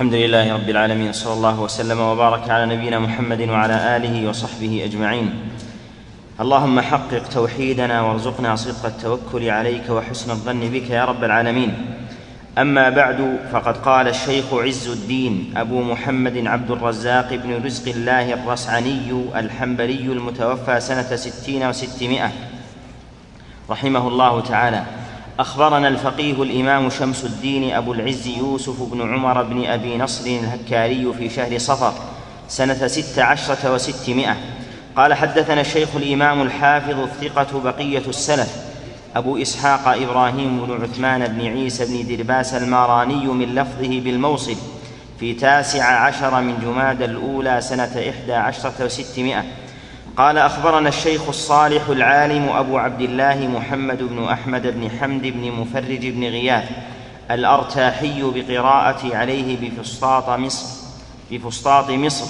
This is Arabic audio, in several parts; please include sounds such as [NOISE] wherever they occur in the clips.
الحمد لله رب العالمين صلى الله وسلم وبارك على نبينا محمد وعلى آله وصحبه أجمعين. اللهم حقق توحيدنا وارزقنا صدق التوكل عليك وحسن الظن بك يا رب العالمين. أما بعد فقد قال الشيخ عز الدين أبو محمد عبد الرزاق بن رزق الله الرسعني الحنبلي المتوفى سنة ستين وستمائة رحمه الله تعالى. أخبرنا الفقيه الإمام شمس الدين أبو العز يوسف بن عمر بن أبي نصر الهكاري في شهر صفر سنة ست عشرة وستمائه قال حدثنا الشيخ الإمام الحافظ الثقة بقية السلف أبو إسحاق إبراهيم بن عثمان بن عيسى بن درباس الماراني من لفظه بالموصل في تاسع عشر من جماد الأولى سنة إحدى عشرة وستمائه قال أخبرنا الشيخ الصالح العالم أبو عبد الله محمد بن أحمد بن حمد بن مفرج بن غياث الأرتاحي بقراءة عليه بفسطاط مصر بفسطاط مصر.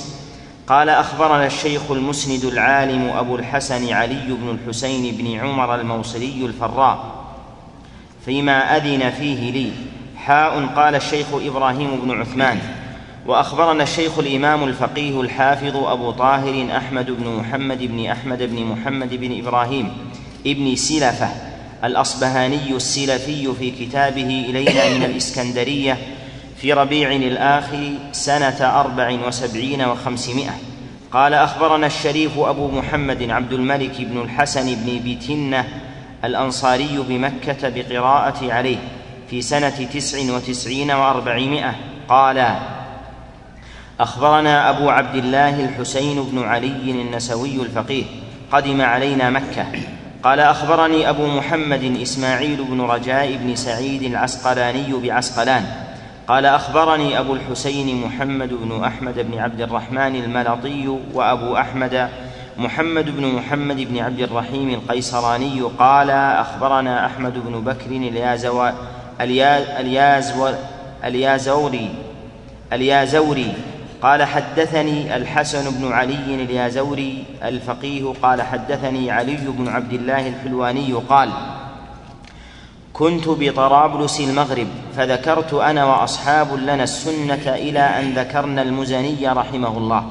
قال أخبرنا الشيخ المسند العالم أبو الحسن علي بن الحسين بن عمر الموصلي الفراء. فيما أذن فيه لي حاء قال الشيخ إبراهيم بن عثمان. وأخبرنا الشيخ الإمام الفقيه الحافظ أبو طاهر أحمد بن محمد بن أحمد بن محمد بن إبراهيم ابن سلفة الأصبهاني السلفي في كتابه إلينا من الإسكندرية في ربيع الآخر سنة أربع وسبعين وخمسمائة. قال أخبرنا الشريف أبو محمد عبد الملك بن الحسن بن بيتنة الأنصاري بمكة بقراءة عليه في سنة تسع وتسعين وأربعمائة. قال أخبرنا أبو عبد الله الحسين بن علي النسوي الفقيه قدم علينا مكة. قال أخبرني أبو محمد إسماعيل بن رجاء بن سعيد العسقلاني بعسقلان. قال أخبرني أبو الحسين محمد بن أحمد بن عبد الرحمن الملطي وأبو أحمد محمد بن محمد بن عبد الرحيم القيسراني قال أخبرنا أحمد بن بكر اليازو الياز اليازوري اليازوري قال حدثني الحسن بن علي اليازوري الفقيه قال حدثني علي بن عبد الله الحلواني قال كنت بطرابلس المغرب فذكرت أنا وأصحاب لنا السنة إلى أن ذكرنا المزني رحمه الله.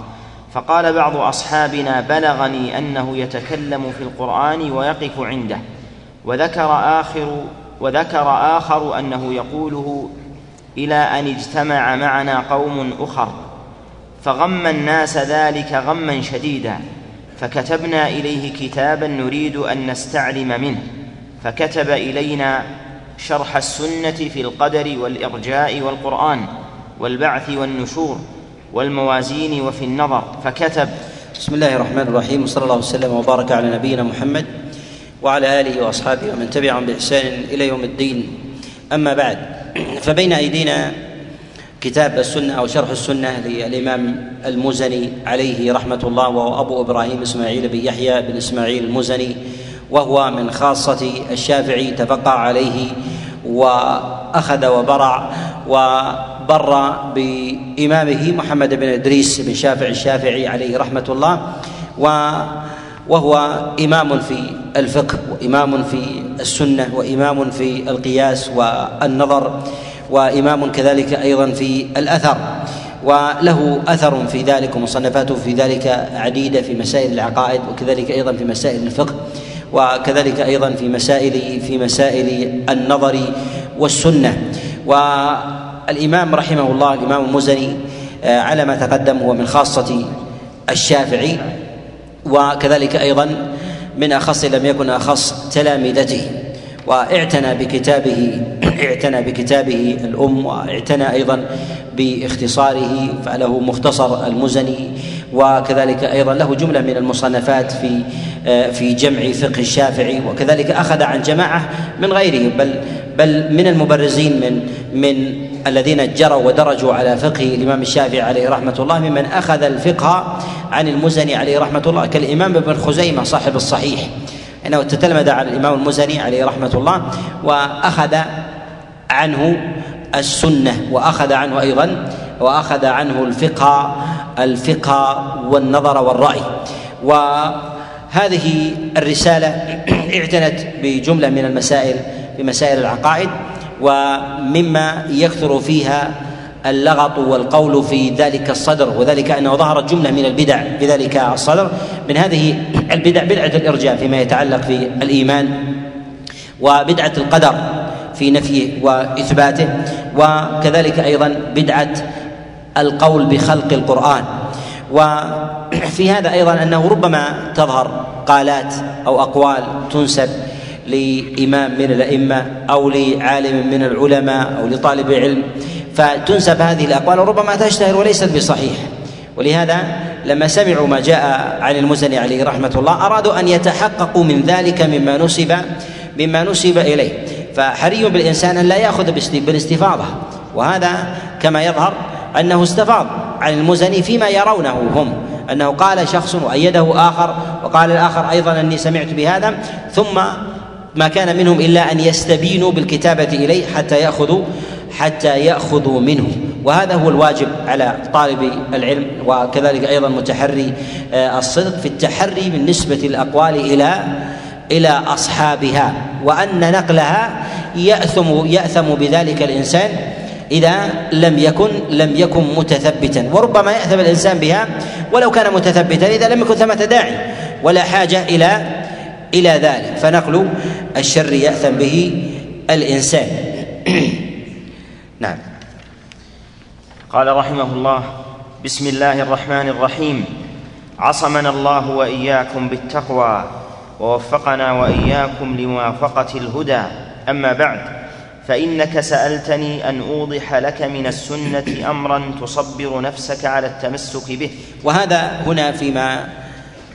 فقال بعض أصحابنا بلغني أنه يتكلم في القرآن ويقف عنده. وذكر آخر وذكر آخر أنه يقوله إلى أن اجتمع معنا قوم أخر. فغم الناس ذلك غما شديدا فكتبنا إليه كتابا نريد أن نستعلم منه فكتب إلينا شرح السنة في القدر والإرجاء والقرآن والبعث والنشور والموازين وفي النظر فكتب بسم الله الرحمن الرحيم وصلى الله وسلم وبارك على نبينا محمد وعلى آله وأصحابه ومن تبعهم بإحسان إلى يوم الدين. أما بعد فبين أيدينا كتاب السنة أو شرح السنة للإمام المزني عليه رحمة الله وهو أبو إبراهيم إسماعيل بن يحيى بن إسماعيل المزني وهو من خاصة الشافعي تفقع عليه وأخذ وبرع وبر بإمامه محمد بن إدريس بن شافع الشافعي عليه رحمة الله وهو إمام في الفقه وإمام في السنة وإمام في القياس والنظر. وإمام كذلك أيضا في الأثر وله أثر في ذلك ومصنفاته في ذلك عديدة في مسائل العقائد وكذلك أيضا في مسائل الفقه وكذلك أيضا في مسائل في مسائل النظر والسنة. والإمام رحمه الله الإمام المزني آه، على ما تقدم هو من خاصة الشافعي وكذلك أيضا من أخص لم يكن أخص تلامذته. واعتنى بكتابه اعتنى بكتابه الأم واعتنى أيضا باختصاره فله مختصر المزني وكذلك أيضا له جملة من المصنفات في في جمع فقه الشافعي وكذلك أخذ عن جماعة من غيره بل بل من المبرزين من من الذين جروا ودرجوا على فقه الإمام الشافعي عليه رحمة الله ممن أخذ الفقه عن المزني عليه رحمة الله كالإمام ابن خزيمة صاحب الصحيح. أنه تتلمذ على الإمام المزني عليه رحمة الله وأخذ عنه السنة وأخذ عنه أيضا وأخذ عنه الفقه الفقه والنظر والرأي. وهذه الرسالة [CLEARS THROAT] اعتنت بجملة من المسائل بمسائل العقائد ومما يكثر فيها اللغط والقول في ذلك الصدر وذلك أنه ظهرت جملة من البدع في ذلك الصدر من هذه البدع بدعة الإرجاء فيما يتعلق في الإيمان وبدعة القدر في نفيه وإثباته وكذلك أيضا بدعة القول بخلق القرآن. وفي هذا أيضا أنه ربما تظهر قالات أو أقوال تنسب لإمام من الأئمة أو لعالم من العلماء أو لطالب علم. فتنسب هذه الأقوال وربما تشتهر وليست بصحيح. ولهذا لما سمعوا ما جاء عن المزني عليه رحمة الله أرادوا أن يتحققوا من ذلك مما نسب مما نسب إليه. فحري بالإنسان أن لا يأخذ بالاستفاضة. وهذا كما يظهر أنه استفاض عن المزني فيما يرونه هم. أنه قال شخص وأيده آخر وقال الآخر أيضا أني سمعت بهذا ثم ما كان منهم إلا أن يستبينوا بالكتابة إليه حتى يأخذوا حتى يأخذوا منه. وهذا هو الواجب على طالب العلم وكذلك أيضا متحري آه، الصدق في التحري بالنسبة الأقوال إلى إلى أصحابها. وأن نقلها يأثم يأثم بذلك الإنسان إذا لم يكن لم يكن متثبتا. وربما يأثم الإنسان بها ولو كان متثبتا إذا لم يكن ثمة داعي ولا حاجة إلى إلى ذلك. فنقل الشر يأثم به الإنسان. [CLEARS THROAT] نعم. قال رحمه الله بسم الله الرحمن الرحيم. عصمنا الله وإياكم بالتقوى ووفقنا وإياكم لموافقة الهدى. أما بعد فإنك سألتني أن أوضح لك من السنة أمرا تصبر نفسك على التمسك به. وهذا هنا فيما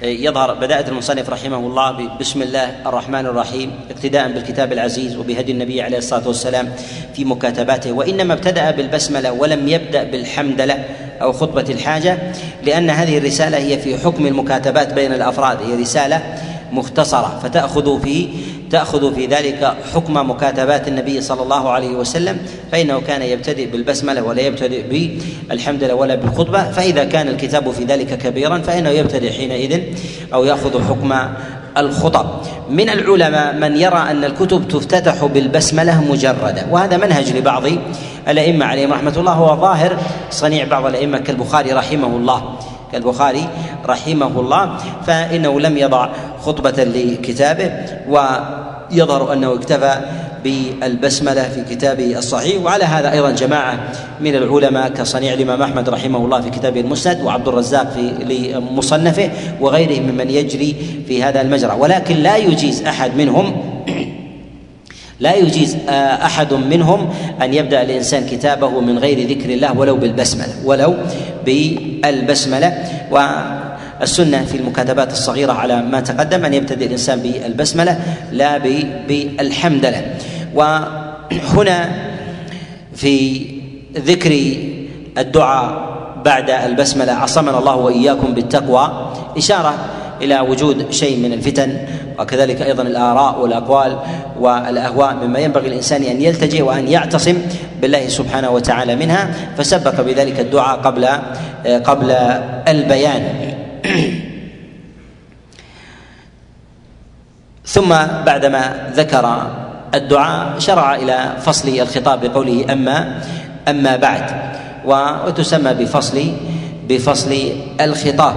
يظهر بدأت المصنف رحمه الله بسم الله الرحمن الرحيم اقتداء بالكتاب العزيز وبهدي النبي عليه الصلاة والسلام في مكاتباته. وإنما ابتدأ بالبسملة ولم يبدأ بالحمدلة أو خطبة الحاجة لأن هذه الرسالة هي في حكم المكاتبات بين الأفراد هي رسالة مختصرة فتأخذ في تأخذ في ذلك حكم مكاتبات النبي صلى الله عليه وسلم فإنه كان يبتدئ بالبسملة ولا يبتدئ بالحمد لله ولا بالخطبة فإذا كان الكتاب في ذلك كبيرا فإنه يبتدئ حينئذ أو يأخذ حكم الخطب. من العلماء من يرى أن الكتب تفتتح بالبسملة مجردة وهذا منهج لبعض الأئمة عليهم رحمة الله هو ظاهر صنيع بعض الأئمة كالبخاري رحمه الله كالبخاري رحمه الله فإنه لم يضع خطبة لكتابه ويظهر أنه اكتفى بالبسملة في كتابه الصحيح. وعلى هذا أيضا جماعة من العلماء كصنيع الإمام أحمد رحمه الله في كتابه المسند وعبد الرزاق في لمصنفه وغيره ممن يجري في هذا المجرى. ولكن لا يجيز أحد منهم [CLEARS THROAT] لا يجيز أحد منهم أن يبدأ الإنسان كتابه من غير ذكر الله ولو بالبسملة ولو بالبسملة. والسنة في المكاتبات الصغيرة على ما تقدم أن يبتدئ الإنسان بالبسملة لا بالحمدلة. وهنا في ذكر الدعاء بعد البسملة عصمنا الله وإياكم بالتقوى إشارة إلى وجود شيء من الفتن وكذلك أيضا الآراء والأقوال والأهواء مما ينبغي الإنسان أن يلتجئ وأن يعتصم بالله سبحانه وتعالى منها. فسبق بذلك الدعاء قبل قبل البيان. [CLEARS THROAT] ثم بعدما ذكر الدعاء شرع إلى فصل الخطاب بقوله أما أما بعد. وتسمى بفصل بفصل الخطاب.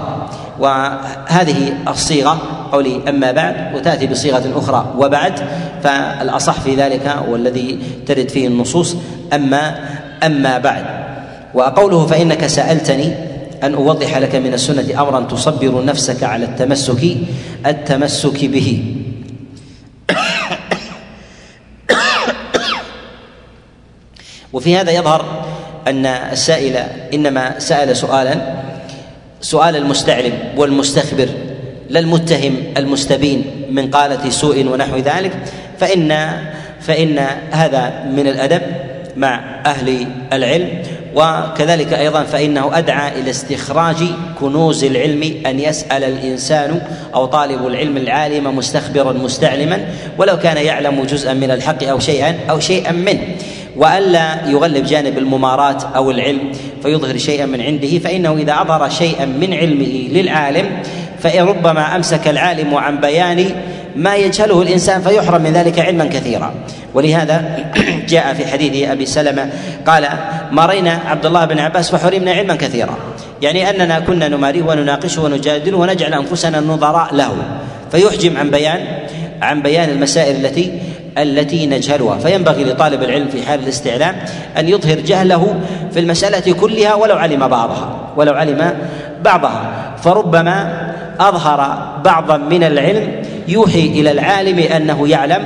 وهذه الصيغة قولي أما بعد وتأتي بصيغة أخرى وبعد. فالأصح في ذلك والذي ترد فيه النصوص أما أما بعد. وقوله فإنك سألتني أن أوضح لك من السنة أمرا تصبر نفسك على التمسك التمسك به. [COUGHS] وفي هذا يظهر أن السائل إنما سأل سؤالا سؤال المستعلم والمستخبر لا المتهم المستبين من قالة سوء ونحو ذلك فإن فإن هذا من الأدب مع أهل العلم. وكذلك أيضا فإنه أدعى إلى استخراج كنوز العلم أن يسأل الإنسان أو طالب العلم العالم مستخبرا مستعلما ولو كان يعلم جزءا من الحق أو شيئا أو شيئا منه. وألا يغلب جانب الممارات أو العلم فيظهر شيئا من عنده فإنه إذا أظهر شيئا من علمه للعالم فربما أمسك العالم عن بيان ما يجهله الإنسان فيحرم من ذلك علما كثيرا. ولهذا [CLEARS THROAT] جاء في حديث أبي سلمة قال مرينا عبد الله بن عباس فحرمنا علما كثيرا. يعني أننا كنا نماريه ونناقشه ونجادله ونجعل أنفسنا نظراء له. فيحجم عن بيان عن بيان المسائل التي التي نجهلها. فينبغي لطالب العلم في حال الاستعلام أن يظهر جهله في المسألة كلها ولو علم بعضها ولو علم بعضها. فربما أظهر بعضا من العلم يوحي إلى العالم أنه يعلم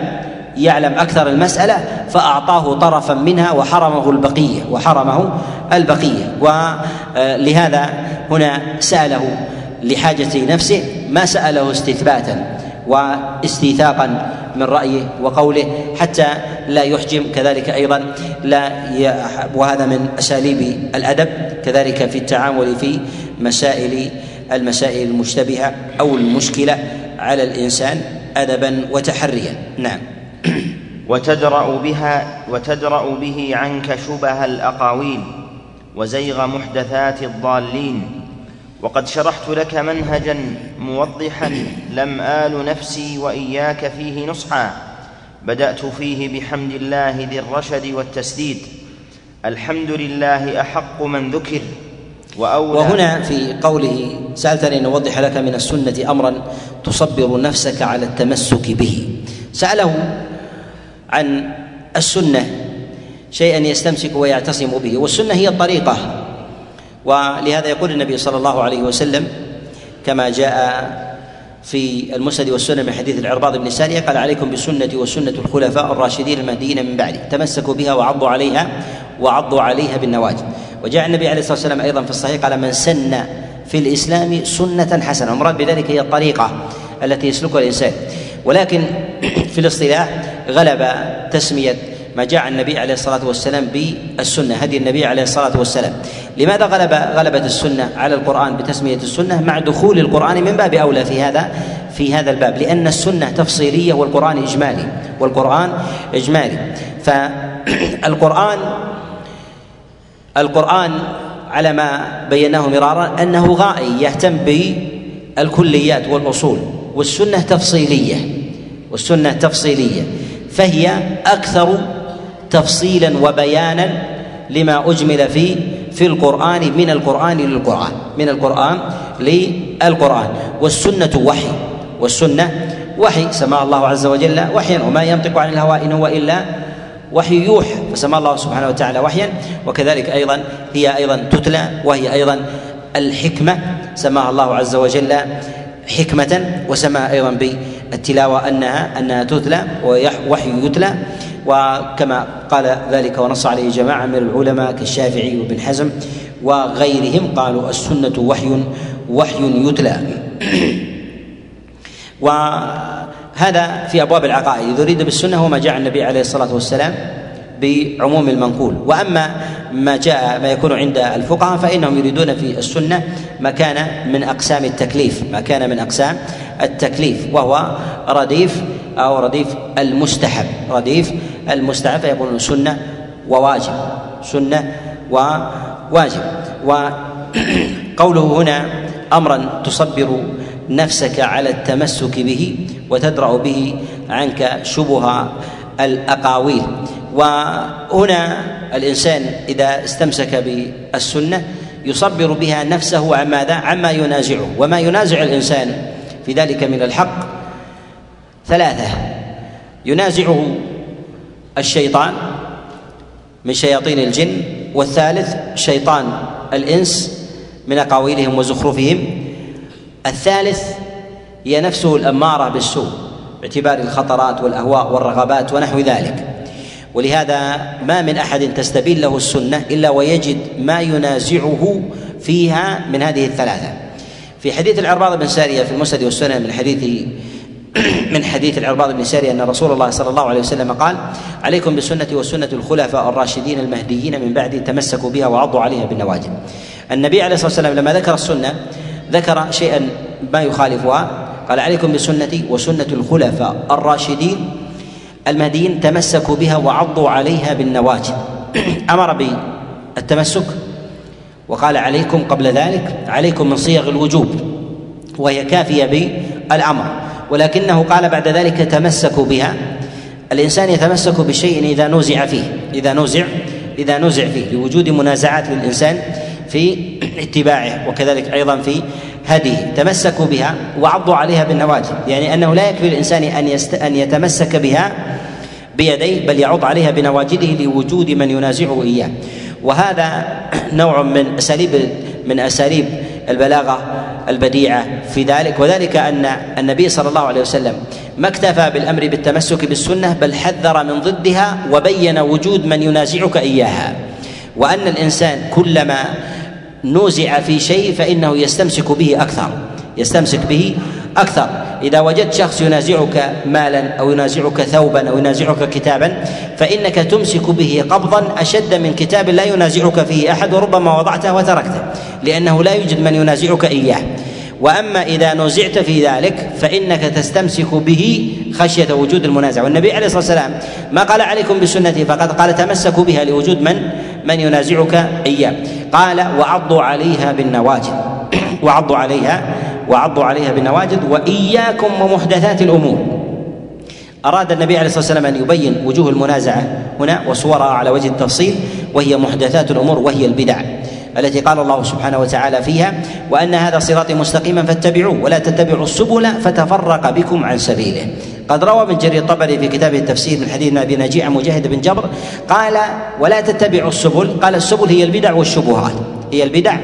يعلم أكثر المسألة فأعطاه طرفا منها وحرمه البقية وحرمه البقية. ولهذا هنا سأله لحاجة نفسه ما سأله استثباتا واستيثاقا من رأيه وقوله حتى لا يحجم كذلك أيضا لا وهذا من أساليب الأدب كذلك في التعامل في مسائل المسائل المشتبهة أو المشكلة على الإنسان أدبا وتحريا. نعم. وتدرأ بها وتدرأ به عنك شبه الأقاويل وزيغ محدثات الضالين. وقد شرحت لك منهجا موضحا لم آل نفسي وإياك فيه نصحا. بدأت فيه بحمد الله ذي الرشد والتسديد. الحمد لله أحق من ذكر. وأولى وهنا في قوله سألتني أن أوضح لك من السنة أمرا تصبر نفسك على التمسك به. سأله عن السنة شيئا يستمسك ويعتصم به. والسنة هي الطريقة. ولهذا يقول النبي صلى الله عليه وسلم كما جاء في المسند والسنن من حديث العرباض بن سارية قال عليكم بسنتي وسنة الخلفاء الراشدين المهديين من بعدي. تمسكوا بها وعضوا عليها وعضوا عليها بالنواجذ. وجاء النبي عليه الصلاة والسلام أيضا في الصحيح قال من سن في الإسلام سنة حسنة. المراد بذلك هي الطريقة التي يسلكها الإنسان. ولكن [CLEARS THROAT] في الاصطلاح غلب تسمية ما جاء النبي عليه الصلاة والسلام بالسنة هدي النبي عليه الصلاة والسلام. لماذا غلب غلبت السنة على القرآن بتسمية السنة؟ مع دخول القرآن من باب أولى في هذا في هذا الباب لأن السنة تفصيلية والقرآن إجمالي والقرآن إجمالي. فالقران [CLEARS THROAT] القرآن على ما بيناه مرارا أنه غائي يهتم بالكليات والأصول والسنة تفصيلية والسنة تفصيلية. فهي أكثر تفصيلا وبيانا لما أجمل في في القرآن من القرآن للقرآن من القرآن للقرآن. والسنة وحي والسنة وحي سماه الله عز وجل وحيا وما ينطق عن الهوى إن هو إلا وحي يوحى فسمى الله سبحانه وتعالى وحيا. وكذلك أيضا هي أيضا تتلى وهي أيضا الحكمة سماها الله عز وجل حكمة وسماها أيضا بالتلاوة أنها أنها تتلى ووحي يتلى. وكما قال ذلك ونص عليه جماعة من العلماء كالشافعي وابن حزم وغيرهم قالوا السنة وحي وحي يتلى. [CLEARS THROAT] و هذا في أبواب العقائد. إذا أريد بالسنة هو ما جاء النبي عليه الصلاة والسلام بعموم المنقول. وأما ما جاء ما يكون عند الفقهاء فإنهم يريدون في السنة ما كان من أقسام التكليف ما كان من أقسام التكليف وهو رديف أو رديف المستحب. رديف المستحب فيقولون سنة وواجب سنة وواجب. وقوله هنا أمرا تصبر نفسك على التمسك به وتدرأ به عنك شبه الأقاويل. وهنا الإنسان إذا استمسك بالسنة يصبر بها نفسه عن ماذا؟ عما ينازعه. وما ينازع الإنسان في ذلك من الحق ثلاثة. ينازعه الشيطان من شياطين الجن والثالث شيطان الإنس من أقاويلهم وزخرفهم. الثالث هي نفسه الأمارة بالسوء. باعتبار الخطرات والأهواء والرغبات ونحو ذلك. ولهذا ما من أحد تستبين له السنة إلا ويجد ما ينازعه فيها من هذه الثلاثة. في حديث العرباض بن سارية في المسند والسنن من حديث [CLEARS THROAT] من حديث العرباض بن سارية أن رسول الله صلى الله عليه وسلم قال عليكم بسنتي وسنه الخلفاء الراشدين المهديين من بعدي تمسكوا بها وعضوا عليها بالنواجذ. النبي عليه الصلاة والسلام لما ذكر السنة ذكر شيئا ما يخالفها قال عليكم بسنتي وسنة الخلفاء الراشدين المهديين تمسكوا بها وعضوا عليها بالنواجذ. [CLEARS THROAT] أمر بالتمسك وقال عليكم قبل ذلك عليكم من صيغ الوجوب وهي كافية بالأمر. ولكنه قال بعد ذلك تمسكوا بها. الإنسان يتمسك بشيء إذا نوزع فيه إذا نوزع إذا نوزع فيه لوجود منازعات للإنسان في [CLEARS THROAT] اتباعه وكذلك أيضا في هديه تمسكوا بها وعضوا عليها بالنواجذ يعني أنه لا يكفي الإنسان أن يست... أن يتمسك بها بيديه بل يعض عليها بنواجذه لوجود من ينازعه إياه. وهذا [CLEARS THROAT] نوع من أساليب من أساليب البلاغة البديعة في ذلك. وذلك أن النبي صلى الله عليه وسلم ما اكتفى بالأمر بالتمسك بالسنة بل حذر من ضدها وبين وجود من ينازعك إياها. وأن الإنسان كلما نوزع في شيء فإنه يستمسك به أكثر. يستمسك به أكثر. إذا وجدت شخص ينازعك مالا أو ينازعك ثوبا أو ينازعك كتابا فإنك تمسك به قبضا أشد من كتاب لا ينازعك فيه أحد وربما وضعته وتركته لأنه لا يوجد من ينازعك إياه. وأما إذا نزعت في ذلك فإنك تستمسك به خشية وجود المنازع. والنبي عليه الصلاة والسلام ما قال عليكم بسنتي؟ فقد قال تمسكوا بها لوجود من؟ من ينازعك إياه. قال وعضوا عليها بالنواجذ. [CLEARS THROAT] وعضوا عليها وعضوا عليها بالنواجذ وإياكم ومحدثات الأمور. أراد النبي عليه الصلاة والسلام أن يبين وجوه المنازعة هنا وصورها على وجه التفصيل وهي محدثات الأمور وهي البدع. التي قال الله سبحانه وتعالى فيها وأن هذا صراطي مستقيما فاتبعوه ولا تتبعوا السبل فتفرق بكم عن سبيله. قد روى ابن جرير الطبري في كتابه التفسير من حديث أبي نجيع مجاهد بن جبر قال ولا تتبعوا السبل قال السبل هي البدع والشبهات هي البدع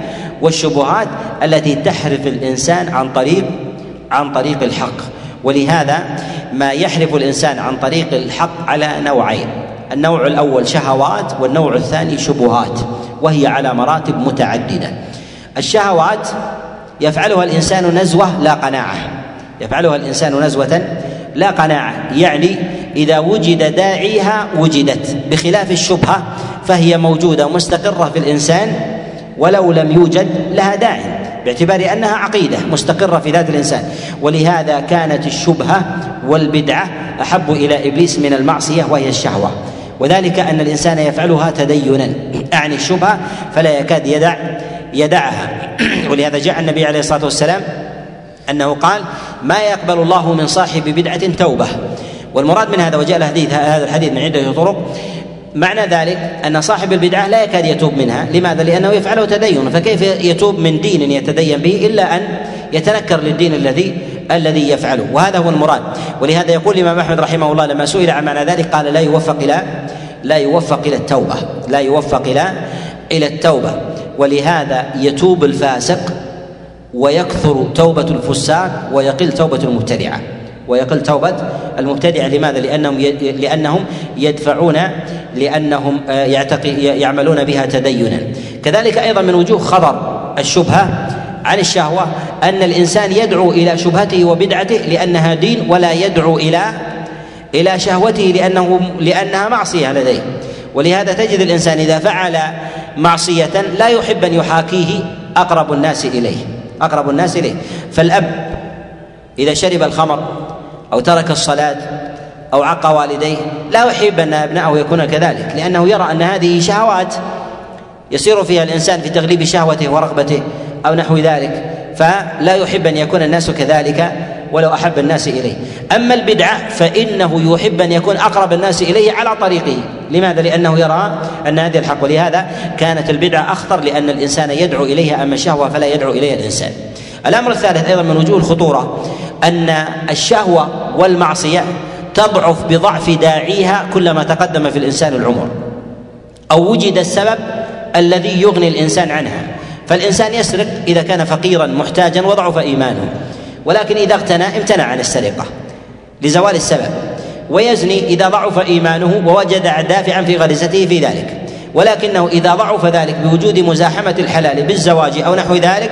والشبهات التي تحرف الإنسان عن طريق عن طريق الحق. ولهذا ما يحرف الإنسان عن طريق الحق على نوعين النوع الأول شهوات والنوع الثاني شبهات وهي على مراتب متعددة. الشهوات يفعلها الإنسان نزوة لا قناعة. يفعلها الإنسان نزوة لا قناعة يعني إذا وجد داعيها وجدت بخلاف الشبهة فهي موجودة مستقرة في الإنسان ولو لم يوجد لها داعي باعتبار أنها عقيدة مستقرة في ذات الإنسان. ولهذا كانت الشبهة والبدعة أحب إلى إبليس من المعصية وهي الشهوة. وذلك أن الإنسان يفعلها تدينا أعني الشبهة فلا يكاد يدع يدعها. [CLEARS THROAT] ولهذا جاء النبي عليه الصلاة والسلام أنه قال ما يقبل الله من صاحب بدعة توبة. والمراد من هذا وجاء الحديث هذا الحديث من عدة طرق. معنى ذلك أن صاحب البدعة لا يكاد يتوب منها. لماذا؟ لأنه يفعله تدين. فكيف يتوب من دين يتدين به إلا أن يتنكر للدين الذي الذي يفعله. وهذا هو المراد. ولهذا يقول الإمام أحمد رحمه الله لما سئل عن معنى ذلك قال لا يوفق إلى لا يوفق إلى التوبة. لا يوفق إلى إلى التوبة. ولهذا يتوب الفاسق ويكثر توبة الفساق ويقل توبة المبتدعة. ويقل توبة المبتدعة. لماذا؟ لأنهم لأنهم يدفعون لأنهم آه، يعملون بها تدينا. كذلك أيضا من وجوه خبر الشبهة عن الشهوة أن الإنسان يدعو إلى شبهته وبدعته لأنها دين ولا يدعو إلى إلى شهوته لأنه لأنها معصية لديه. ولهذا تجد الإنسان إذا فعل معصية لا يحب أن يحاكيه أقرب الناس إليه. أقرب الناس إليه. فالأب إذا شرب الخمر أو ترك الصلاة أو عق والديه لا يحب أن أبنائه يكون كذلك لأنه يرى أن هذه شهوات يسير فيها الإنسان في تغليب شهوته ورغبته. أو نحو ذلك. فلا يحب أن يكون الناس كذلك ولو أحب الناس إليه. أما البدعة فإنه يحب أن يكون أقرب الناس إليه على طريقه. لماذا؟ لأنه يرى أن هذه الحق. ولهذا كانت البدعة أخطر لأن الإنسان يدعو إليها أما الشهوة فلا يدعو إليها الإنسان. الأمر الثالث أيضا من وجوه الخطورة أن الشهوة والمعصية تضعف بضعف داعيها كلما تقدم في الإنسان العمر أو وجد السبب الذي يغني الإنسان عنها. فالإنسان يسرق إذا كان فقيرا محتاجا وضعف إيمانه ولكن إذا اغتنى امتنع عن السرقة لزوال السبب ويزني إذا ضعف إيمانه ووجد دافعا في غريزته في ذلك ولكنه إذا ضعف ذلك بوجود مزاحمة الحلال بالزواج أو نحو ذلك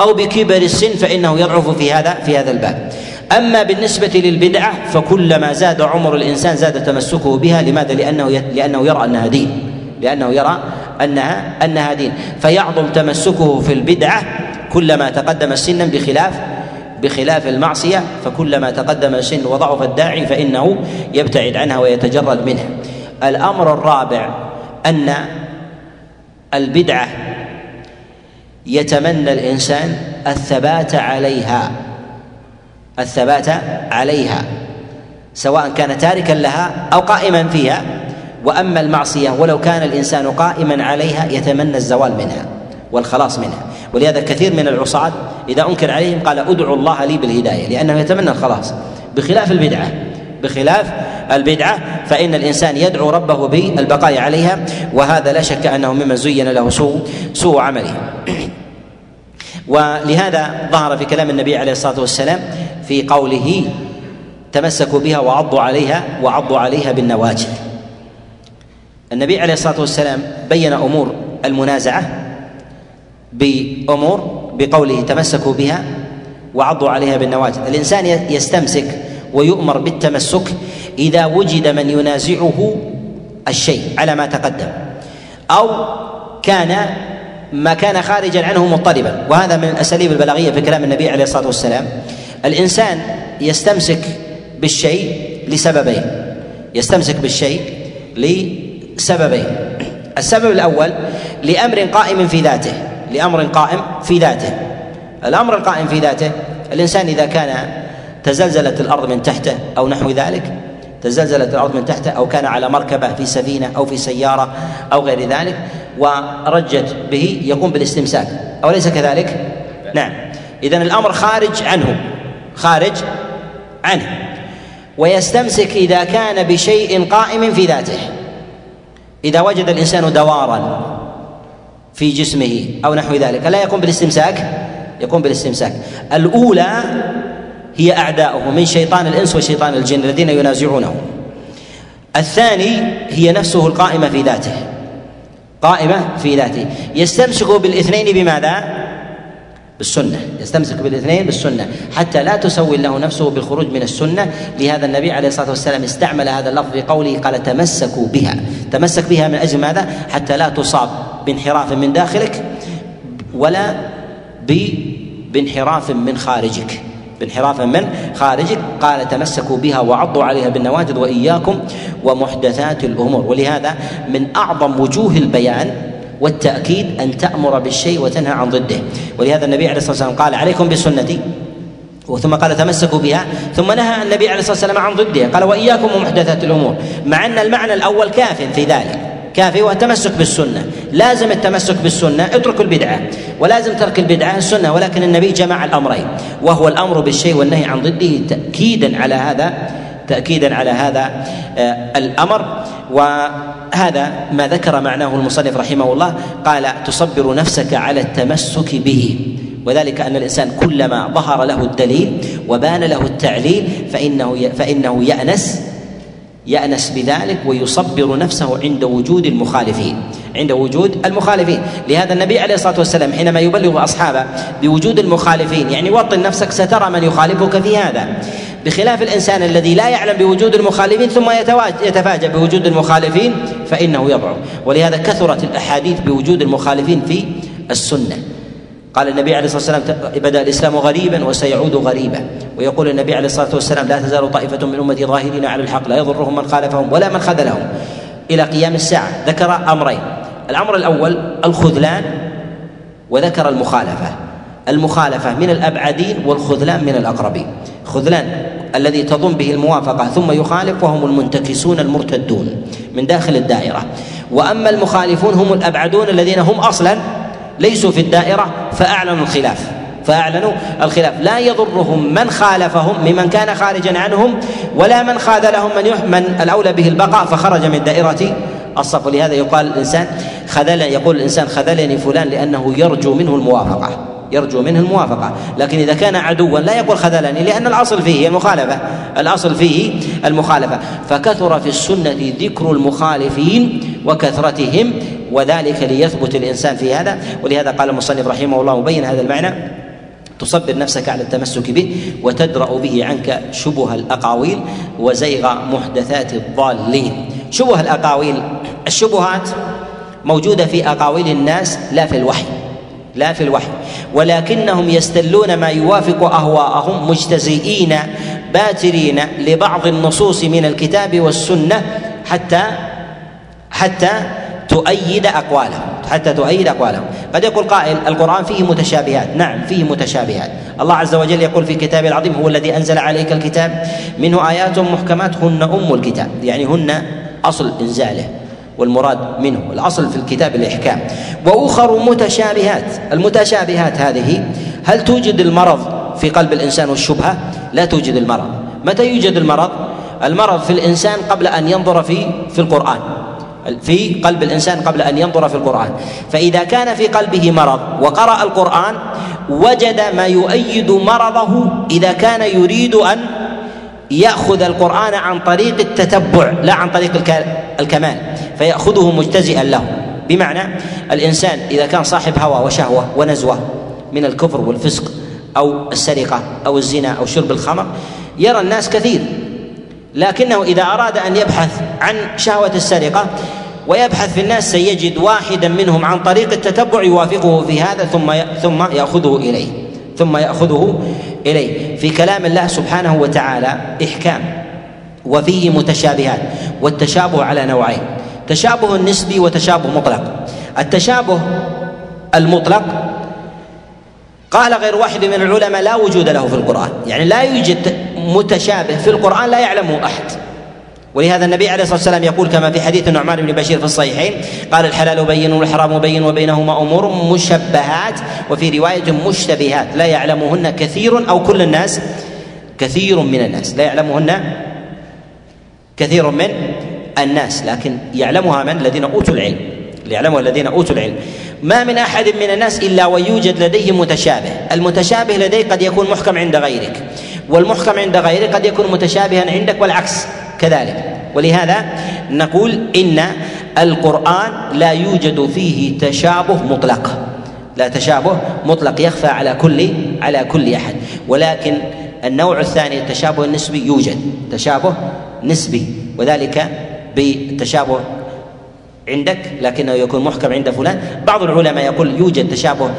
أو بكبر السن فإنه يضعف في هذا في هذا الباب أما بالنسبة للبدعة فكلما زاد عمر الإنسان زاد تمسكه بها لماذا؟ لأنه لأنه يرى أنها دين لأنه يرى أنها أنها دين. فيعظم تمسكه في البدعة كلما تقدم سنا بخلاف بخلاف المعصية فكلما تقدم السن وضعف الداعي فإنه يبتعد عنها ويتجرد منها. الأمر الرابع أن البدعة يتمنى الإنسان الثبات عليها الثبات عليها سواء كان تاركا لها أو قائما فيها. وأما المعصية ولو كان الإنسان قائما عليها يتمنى الزوال منها والخلاص منها. ولهذا كثير من العصاة إذا أنكر عليهم قال ادعوا الله لي بالهداية لأنه يتمنى الخلاص. بخلاف البدعة بخلاف البدعة فإن الإنسان يدعو ربه بالبقاء عليها وهذا لا شك أنه ممن زين له سوء سوء عمله. [CLEARS THROAT] ولهذا ظهر في كلام النبي عليه الصلاة والسلام في قوله تمسكوا بها وعضوا عليها وعضوا عليها بالنواجذ. النبي عليه الصلاة والسلام بين أمور المنازعة بأمور بقوله تمسكوا بها وعضوا عليها بالنواجذ. الإنسان يستمسك ويؤمر بالتمسك إذا وجد من ينازعه الشيء على ما تقدم أو كان ما كان خارجا عنه مضطربا. وهذا من الأساليب البلاغية في كلام النبي عليه الصلاة والسلام. الإنسان يستمسك بالشيء لسببين يستمسك بالشيء لسببين السبب الأول لأمر قائم في ذاته لأمر قائم في ذاته. الأمر القائم في ذاته الإنسان إذا كان تزلزلت الأرض من تحته أو نحو ذلك تزلزلت الأرض من تحته أو كان على مركبة في سفينة أو في سيارة أو غير ذلك ورجت به يقوم بالاستمساك. أوليس كذلك؟ نعم. إذا الأمر خارج عنه. خارج عنه. ويستمسك إذا كان بشيء قائم في ذاته. إذا وجد الإنسان دوارا في جسمه أو نحو ذلك لا يقوم بالاستمساك؟ يقوم بالاستمساك. الأولى هي أعداؤه من شيطان الإنس وشيطان الجن الذين ينازعونه. الثاني هي نفسه القائمة في ذاته. قائمة في ذاته. يستمسك بالإثنين بماذا؟ بالسنة يستمسك بالاثنين بالسنة حتى لا تسول له نفسه بالخروج من السنة. لهذا النبي عليه الصلاة والسلام استعمل هذا اللفظ في قوله قال تمسكوا بها. تمسك بها من أجل ماذا؟ حتى لا تصاب بانحراف من داخلك ولا بانحراف من خارجك. بانحراف من خارجك. قال تمسكوا بها وعضوا عليها بالنواجذ وإياكم ومحدثات الأمور. ولهذا من أعظم وجوه البيان والتأكيد أن تأمر بالشيء وتنهى عن ضده. ولهذا النبي عليه الصلاة والسلام قال عليكم بسنتي. ثم قال تمسكوا بها. ثم نهى النبي عليه الصلاة والسلام عن ضدها قال وإياكم ومحدثات الأمور. مع أن المعنى الأول كاف في ذلك. كافي والتمسك بالسنة. لازم التمسك بالسنة اترك البدعة. ولازم ترك البدعة السنة. ولكن النبي جمع الأمرين. وهو الأمر بالشيء والنهي عن ضده تاكيدا على هذا تاكيدا على هذا آه، الأمر. وهذا ما ذكر معناه المصنف رحمه الله قال تصبر نفسك على التمسك به. وذلك أن الإنسان كلما ظهر له الدليل وبان له التعليل فإنه فإنه يأنس يأنس بذلك ويصبر نفسه عند وجود المخالفين عند وجود المخالفين. لهذا النبي عليه الصلاة والسلام حينما يبلغ أصحابه بوجود المخالفين يعني وطن نفسك سترى من يخالفك في هذا. بخلاف الإنسان الذي لا يعلم بوجود المخالفين ثم يتفاجأ بوجود المخالفين فإنه يضعف ولهذا كثرت الأحاديث بوجود المخالفين في السنة. قال النبي عليه الصلاة والسلام بدأ الإسلام غريبا وسيعود غريبا. ويقول النبي عليه الصلاة والسلام لا تزال طائفة من أمتي ظاهرين على الحق لا يضرهم من خالفهم ولا من خذلهم. إلى قيام الساعة ذكر أمرين. الأمر الأول الخذلان وذكر المخالفة. المخالفة من الأبعدين والخذلان من الأقربين. خذلان الذي تظن به الموافقة ثم يخالف وهم المنتكسون المرتدون من داخل الدائرة. وأما المخالفون هم الأبعدون الذين هم أصلا ليسوا في الدائرة فأعلنوا الخلاف. فأعلنوا الخلاف. لا يضرهم من خالفهم ممن كان خارجا عنهم ولا من خاذلهم من من الأولى به البقاء فخرج من دائرة الصف. ولهذا يقال الإنسان خذل يقول الإنسان خذلني فلان لأنه يرجو منه الموافقة. يرجو منه الموافقة. لكن إذا كان عدوا لا يقول خذلني لأن الأصل فيه المخالفة الأصل فيه المخالفة. فكثر في السنة ذكر المخالفين وكثرتهم وذلك ليثبت الإنسان في هذا. ولهذا قال المصنف رحمه الله مبين هذا المعنى تصبر نفسك على التمسك به وتدرأ به عنك شبه الأقاويل وزيغ محدثات الضالين. شبه الأقاويل الشبهات موجودة في أقاويل الناس لا في الوحي. لا في الوحي. ولكنهم يستلون ما يوافق أهواءهم مجتزئين باترين لبعض النصوص من الكتاب والسنة حتى حتى تؤيد أقوالهم حتى تؤيد أقوالهم. قد يقول قائل القرآن فيه متشابهات. نعم فيه متشابهات. الله عز وجل يقول في كتابه العظيم هو الذي أنزل عليك الكتاب منه آيات محكمات هن أم الكتاب. يعني هن أصل إنزاله. والمراد منه الأصل في الكتاب الإحكام. وأخر متشابهات المتشابهات هذه هل توجد المرض في قلب الإنسان والشبهة؟ لا توجد المرض. متى يوجد المرض؟ المرض في الإنسان قبل أن ينظر في في القرآن. في قلب الإنسان قبل أن ينظر في القرآن. فإذا كان في قلبه مرض وقرأ القرآن وجد ما يؤيد مرضه إذا كان يريد أن يأخذ القرآن عن طريق التتبع لا عن طريق الكمال. فيأخذه مجتزئا له. بمعنى الإنسان إذا كان صاحب هوى وشهوة ونزوة من الكفر والفسق أو السرقة أو الزنا أو شرب الخمر يرى الناس كثير. لكنه إذا أراد أن يبحث عن شهوة السرقة ويبحث في الناس سيجد واحدا منهم عن طريق التتبع يوافقه في هذا ثم ثم يأخذه إليه. ثم يأخذه إليه. في كلام الله سبحانه وتعالى إحكام وفيه متشابهات والتشابه على نوعين. تشابه نسبي وتشابه مطلق. التشابه المطلق قال غير واحد من العلماء لا وجود له في القرآن. يعني لا يوجد متشابه في القرآن لا يعلمه أحد. ولهذا النبي عليه الصلاة والسلام يقول كما في حديث النعمان بن بشير في الصحيحين قال الحلال بين والحرام بين وبينهما أمور مشبهات وفي رواية مشتبهات. لا يعلمهن كثير أو كل الناس كثير من الناس. لا يعلمهن كثير من الناس لكن يعلمها من؟ الذين أوتوا العلم. ليعلمها الذين أوتوا العلم. ما من أحد من الناس إلا ويوجد لديه متشابه. المتشابه لديه قد يكون محكم عند غيرك. والمحكم عند غيره قد يكون متشابها عندك والعكس كذلك. ولهذا نقول إن القرآن لا يوجد فيه تشابه مطلق. لا تشابه مطلق يخفى على كل على كل أحد. ولكن النوع الثاني التشابه النسبي يوجد. تشابه نسبي. وذلك بالتشابه عندك لكنه يكون محكم عند فلان. بعض العلماء يقول يوجد تشابه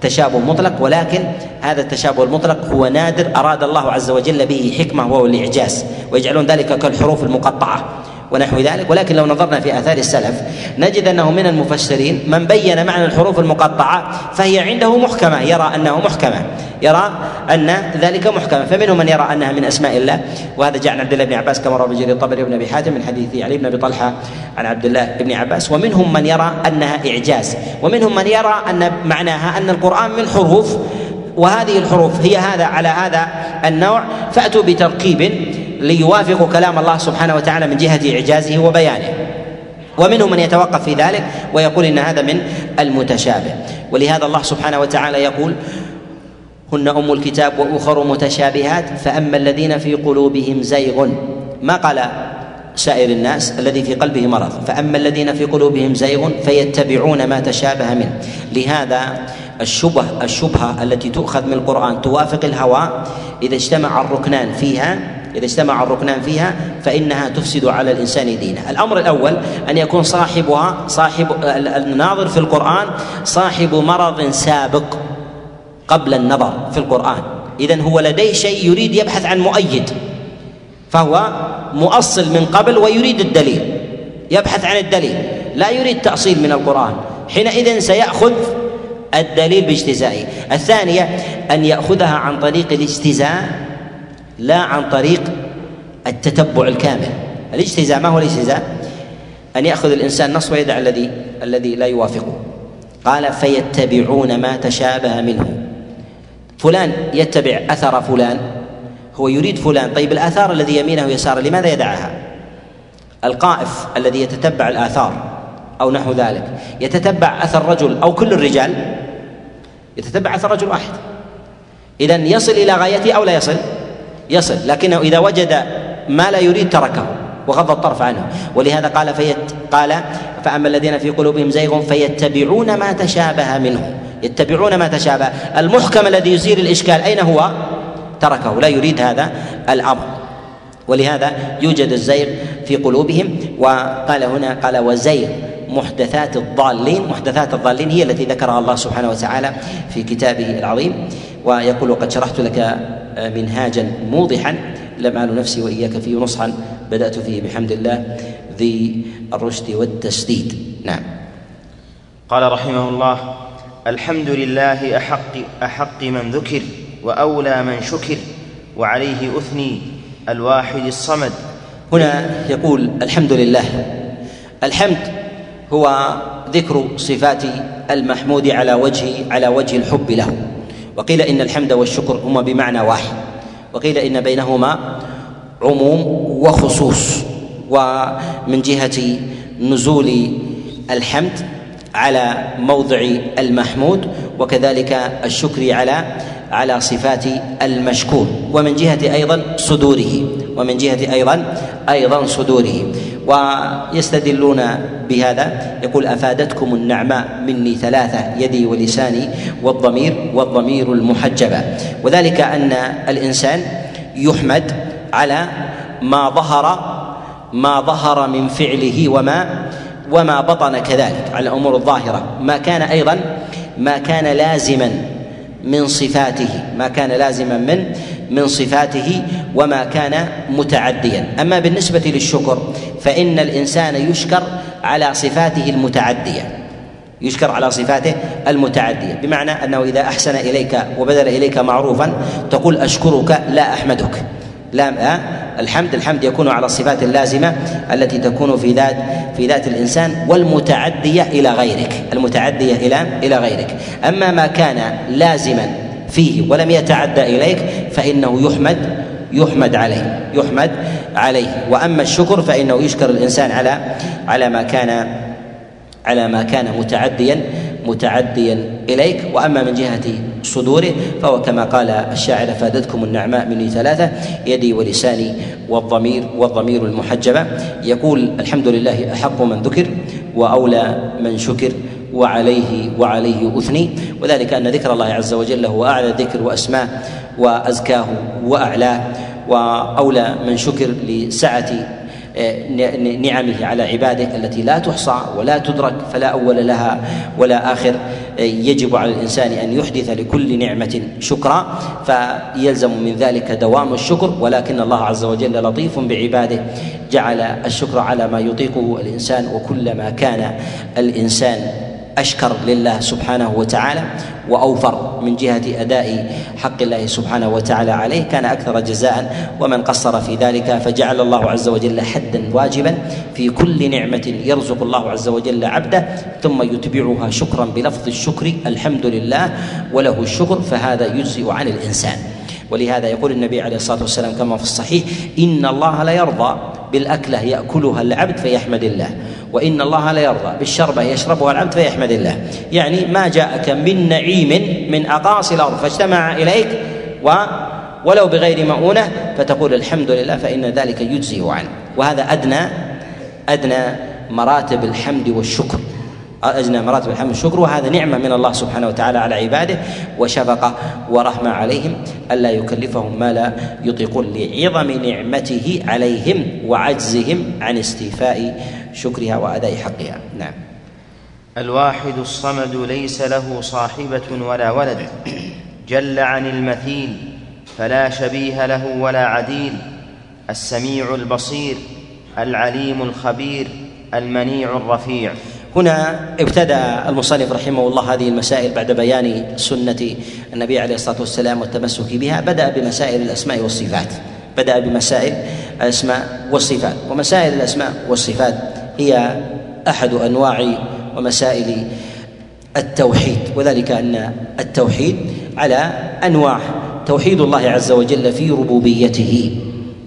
تشابه مطلق ولكن هذا التشابه المطلق هو نادر أراد الله عز وجل به حكمة وهو الإعجاز ويجعلون ذلك كالحروف المقطعة. ونحو ذلك. ولكن لو نظرنا في آثار السلف نجد أنه من المفسرين من بين معنى الحروف المقطعة فهي عنده محكمة يرى أنه محكمة. يرى أن ذلك محكمة. فمنهم من يرى أنها من أسماء الله. وهذا جاء عن عبد الله بن عباس كما روى جرير الطبري بن أبي حاتم من حديث علي بن أبي طلحة عن عبد الله بن عباس. ومنهم من يرى أنها إعجاز. ومنهم من يرى أن معناها أن القرآن من حروف وهذه الحروف هي هذا على هذا النوع. فأتوا بتركيب ليوافقوا كلام الله سبحانه وتعالى من جهة إعجازه وبيانه. ومنهم من يتوقف في ذلك ويقول إن هذا من المتشابه. ولهذا الله سبحانه وتعالى يقول هن أم الكتاب وأخر متشابهات فأما الذين في قلوبهم زيغ ما قال سائر الناس الذي في قلبه مرض. فأما الذين في قلوبهم زيغ فيتبعون ما تشابه منه. لهذا الشبه الشبهة التي تؤخذ من القرآن توافق الهوى إذا اجتمع الركنان فيها إذا اجتمع الركنان فيها فإنها تفسد على الإنسان دينه. الأمر الأول أن يكون صاحبها صاحب الناظر في القرآن صاحب مرض سابق قبل النظر في القرآن. إذا هو لديه شيء يريد يبحث عن مؤيد فهو مؤصل من قبل ويريد الدليل يبحث عن الدليل لا يريد تأصيل من القرآن. حينئذ سيأخذ الدليل باجتزائه. الثانية أن يأخذها عن طريق الاجتزاء لا عن طريق التتبع الكامل. الاجتزاء ما هو الاجتزاء أن يأخذ الإنسان نص ويدع الذي الذي لا يوافقه. قال فيتبعون ما تشابه منه. فلان يتبع أثر فلان هو يريد فلان. طيب الآثار الذي يمينه ويساره لماذا يدعها؟ القائف الذي يتتبع الآثار أو نحو ذلك. يتتبع أثر رجل أو كل الرجال؟ يتتبع أثر رجل واحد. إذا يصل إلى غايته أو لا يصل؟ يصل لكنه إذا وجد ما لا يريد تركه وغض الطرف عنه. ولهذا قال فيت قال فأما الذين في قلوبهم زيغ فيتبعون ما تشابه منه. يتبعون ما تشابه. المحكم الذي يزيل الإشكال أين هو؟ تركه. لا يريد هذا الأمر. ولهذا يوجد الزيغ في قلوبهم وقال هنا قال وزيغ محدثات الضالين. محدثات الضالين هي التي ذكرها الله سبحانه وتعالى في كتابه العظيم. ويقول قد شرحت لك منهاجا موضحا. لم نفسي وإياك فيه نصحا. بدأت فيه بحمد الله ذي الرشد والتسديد نعم. قال رحمه الله الحمد لله أحق أحق من ذكر وأولى من شكر وعليه أثني الواحد الصمد. هنا يقول الحمد لله. الحمد هو ذكر صفات المحمود على وجه على وجه الحب له. وقيل إن الحمد والشكر هما بمعنى واحد. وقيل إن بينهما عموم وخصوص. ومن جهة نزول الحمد على موضع المحمود وكذلك الشكر على على صفات المشكور. ومن جهة أيضا صدوره. ومن جهة أيضا أيضا صدوره. ويستدلون بهذا. يقول أفادتكم النعماء مني ثلاثة يدي ولساني والضمير والضمير المحجبة. وذلك أن الإنسان يحمد على ما ظهر ما ظهر من فعله وما وما بطن كذلك على الأمور الظاهرة. ما كان أيضا ما كان لازما من صفاته ما كان لازما من من صفاته وما كان متعديا. أما بالنسبة للشكر فإن الإنسان يشكر على صفاته المتعدية. يشكر على صفاته المتعدية. بمعنى أنه إذا أحسن إليك وبذل إليك معروفا تقول أشكرك لا أحمدك. لا الحمد الحمد يكون على الصفات اللازمة التي تكون في ذات في ذات الإنسان والمتعدية إلى غيرك. المتعدية إلى إلى غيرك. أما ما كان لازما فيه ولم يتعدى إليك فإنه يحمد يحمد عليه يحمد عليه. وأما الشكر فإنه يشكر الإنسان على على ما كان على ما كان متعديا متعديا إليك. وأما من جهة صدوره فهو كما قال الشاعر فادتكم النعماء مني ثلاثة يدي ولساني والضمير والضمير المحجبه يقول الحمد لله أحق من ذكر وأولى من شكر وعليه وعليه أثني. وذلك أن ذكر الله عز وجل هو أعلى ذكر واسماه وأزكاه وأعلاه وأولى من شكر لسعة نعمه على عباده التي لا تحصى ولا تدرك فلا أول لها ولا آخر. يجب على الإنسان أن يحدث لكل نعمة شكرا فيلزم من ذلك دوام الشكر ولكن الله عز وجل لطيف بعباده. جعل الشكر على ما يطيقه الإنسان وكلما كان الإنسان أشكر لله سبحانه وتعالى وأوفر من جهة أداء حق الله سبحانه وتعالى عليه. كان أكثر جزاء ومن قصر في ذلك فجعل الله عز وجل حدا واجبا في كل نعمة يرزق الله عز وجل عبده ثم يتبعها شكرا بلفظ الشكر الحمد لله وله الشكر فهذا يجزئ عن الإنسان. ولهذا يقول النبي عليه الصلاة والسلام كما في الصحيح إن الله لا يرضى بالأكلة يأكلها العبد فيحمد الله. وإن الله لا يرضى بالشربه يشربها العبد فيحمد الله. يعني ما جاءك من نعيم من أقاصي الأرض فاجتمع إليك و ولو بغير مؤونة فتقول الحمد لله فإن ذلك يجزئ عنه وهذا أدنى أدنى مراتب الحمد والشكر. أجنى مراتب الحمد والشكر. وهذا نعمة من الله سبحانه وتعالى على عباده. وشفقة ورحمة عليهم ألا يكلفهم ما لا يطيقون لعظم نعمته عليهم وعجزهم عن استيفاء شكرها وأداء حقها. نعم. الواحد الصمد ليس له صاحبة ولا ولد. جل عن المثيل فلا شبيه له ولا عديل. السميع البصير العليم الخبير المنيع الرفيع. هنا ابتدأ المصنف رحمه الله هذه المسائل بعد بيان سنة النبي عليه الصلاة والسلام والتمسك بها. بدأ بمسائل الأسماء والصفات. بدأ بمسائل الأسماء والصفات. ومسائل الأسماء والصفات هي أحد أنواع ومسائل التوحيد. وذلك أن التوحيد على أنواع توحيد الله عز وجل في ربوبيته.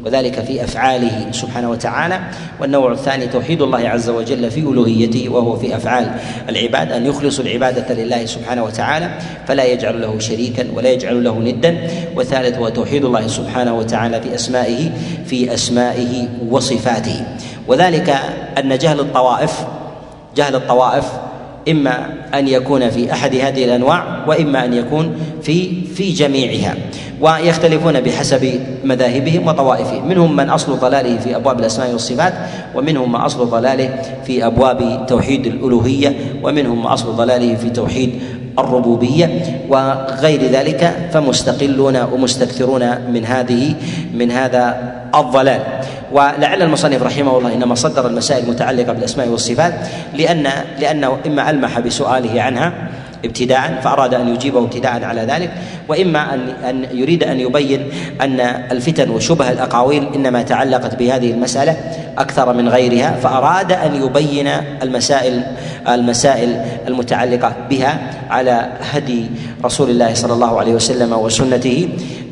وذلك في أفعاله سبحانه وتعالى. والنوع الثاني توحيد الله عز وجل في ألوهيته وهو في أفعال العباد أن يخلصوا العبادة لله سبحانه وتعالى فلا يجعل له شريكا ولا يجعل له ندا. والثالث هو توحيد الله سبحانه وتعالى في أسمائه في أسمائه وصفاته. وذلك أن جهل الطوائف جهل الطوائف إما أن يكون في أحد هذه الأنواع وإما أن يكون في في جميعها. ويختلفون بحسب مذاهبهم وطوائفهم. منهم من أصل ضلاله في أبواب الأسماء والصفات ومنهم ما أصل ضلاله في أبواب توحيد الألوهية ومنهم ما أصل ضلاله في توحيد الربوبية. وغير ذلك فمستقلون ومستكثرون من هذه من هذا الضلال. ولعل المصنف رحمه الله إنما صدر المسائل المتعلقة بالأسماء والصفات لأن لأنه إما ألمح بسؤاله عنها ابتداء فأراد أن يجيبه ابتداء على ذلك وإما أن أن يريد أن يبين أن الفتن وشبه الأقاويل إنما تعلقت بهذه المسألة أكثر من غيرها فأراد أن يبين المسائل المسائل المتعلقة بها على هدي رسول الله صلى الله عليه وسلم وسنته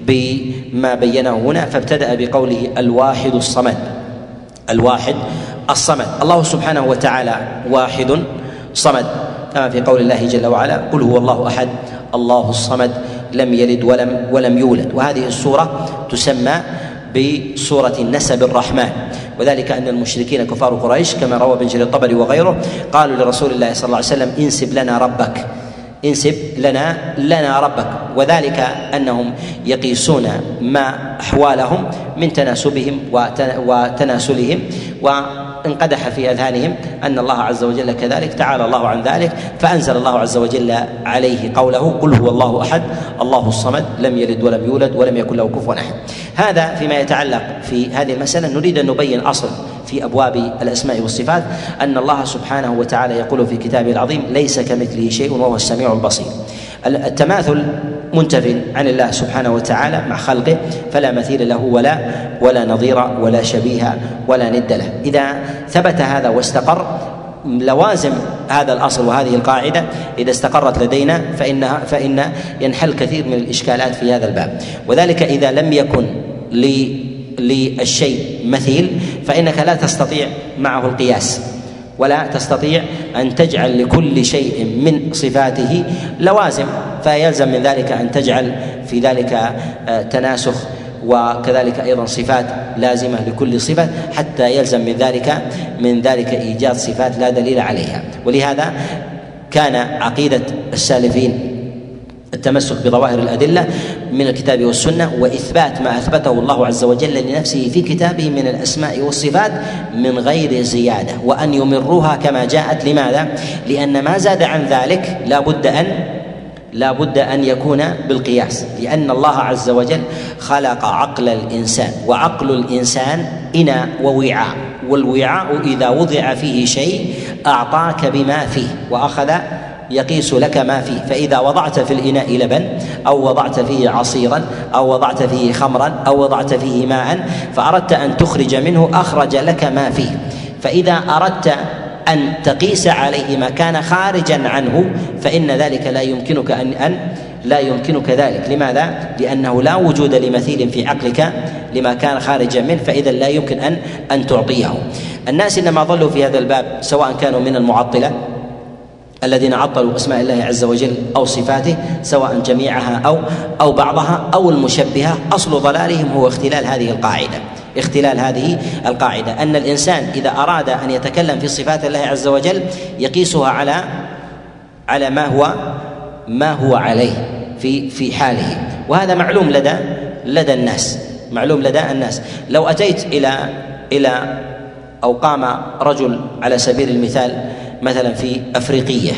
بما بينه هنا فابتدأ بقوله الواحد الصمد. الواحد الصمد. الله سبحانه وتعالى واحد صمد. كما في قول الله جل وعلا قل هو الله أحد. الله الصمد لم يلد ولم ولم يولد. وهذه السورة تسمى بسورة نسب الرحمن. وذلك أن المشركين كفار قريش كما روى ابن جرير الطبري وغيره قالوا لرسول الله صلى الله عليه وسلم انسب لنا ربك. انسب لنا لنا ربك وذلك أنهم يقيسون ما أحوالهم من تناسبهم وتناسلهم وانقدح في أذهانهم أن الله عز وجل كذلك تعالى الله عن ذلك فأنزل الله عز وجل عليه قوله قل هو الله أحد الله الصمد لم يلد ولم يولد ولم يكن له كفوا أحد. هذا فيما يتعلق في هذه المسألة. نريد أن نبين أصل في أبواب الأسماء والصفات أن الله سبحانه وتعالى يقول في كتابه العظيم ليس كمثله شيء وهو السميع البصير. التماثل منتف عن الله سبحانه وتعالى مع خلقه فلا مثيل له ولا ولا نظير ولا شبيه ولا ند له. إذا ثبت هذا واستقر لوازم هذا الأصل وهذه القاعدة إذا استقرت لدينا فإنها فإن ينحل كثير من الإشكالات في هذا الباب. وذلك إذا لم يكن للشيء مثيل فإنك لا تستطيع معه القياس. ولا تستطيع أن تجعل لكل شيء من صفاته لوازم فيلزم من ذلك أن تجعل في ذلك آه، تناسخ وكذلك أيضا صفات لازمة لكل صفة حتى يلزم من ذلك من ذلك إيجاد صفات لا دليل عليها. ولهذا كان عقيدة السالفين التمسك بظواهر الأدلة من الكتاب والسنة وإثبات ما أثبته الله عز وجل لنفسه في كتابه من الأسماء والصفات من غير زيادة وأن يمروها كما جاءت لماذا؟ لأن ما زاد عن ذلك لا بد أن لا بد أن يكون بالقياس لأن الله عز وجل خلق عقل الإنسان وعقل الإنسان إناء ووعاء والوعاء إذا وضع فيه شيء أعطاك بما فيه وأخذ يقيس لك ما فيه فإذا وضعت في الإناء لبن أو وضعت فيه عصيرا أو وضعت فيه خمرا أو وضعت فيه ماء فأردت أن تخرج منه أخرج لك ما فيه. فإذا أردت أن تقيس عليه ما كان خارجا عنه فإن ذلك لا يمكنك أن أن لا يمكنك ذلك. لماذا؟ لأنه لا وجود لمثيل في عقلك لما كان خارجا منه فإذا لا يمكن أن أن تعطيه. الناس إنما ضلوا في هذا الباب سواء كانوا من المعطلة الذين عطلوا اسماء الله عز وجل أو صفاته سواء جميعها أو أو بعضها أو المشبهة أصل ضلالهم هو اختلال هذه القاعدة. اختلال هذه القاعدة. أن الإنسان إذا أراد أن يتكلم في صفات الله عز وجل يقيسها على على ما هو ما هو عليه في في حاله. وهذا معلوم لدى لدى الناس. معلوم لدى الناس. لو أتيت إلى إلى أو قام رجل على سبيل المثال مثلا في أفريقية.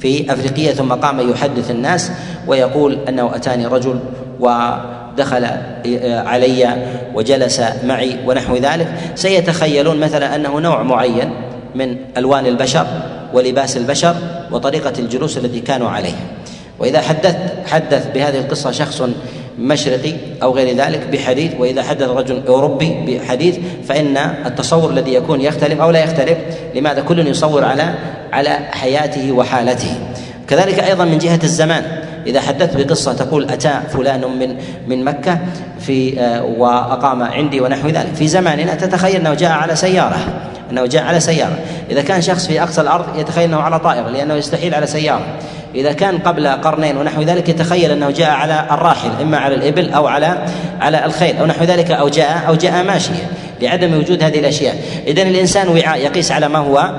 في أفريقية ثم قام يحدث الناس ويقول أنه أتاني رجل ودخل علي وجلس معي ونحو ذلك. سيتخيلون مثلا أنه نوع معين من ألوان البشر ولباس البشر وطريقة الجلوس التي كانوا عليه وإذا حدث حدث بهذه القصة شخص مشرقي أو غير ذلك بحديث وإذا حدث رجل أوروبي بحديث فإن التصور الذي يكون يختلف أو لا يختلف. لماذا كل يصور على على حياته وحالته. كذلك أيضا من جهة الزمان. إذا حدثت بقصة تقول أتى فلان من من مكة في آه، وأقام عندي ونحو ذلك. في زماننا تتخيل أنه جاء على سيارة. أنه جاء على سيارة. إذا كان شخص في أقصى الأرض يتخيل أنه على طائره لأنه يستحيل على سيارة. إذا كان قبل قرنين ونحو ذلك يتخيل أنه جاء على الراحل إما على الإبل أو على على الخيل أو نحو ذلك أو جاء أو جاء ماشيا لعدم وجود هذه الأشياء. إذا الإنسان وعاء يقيس على ما هو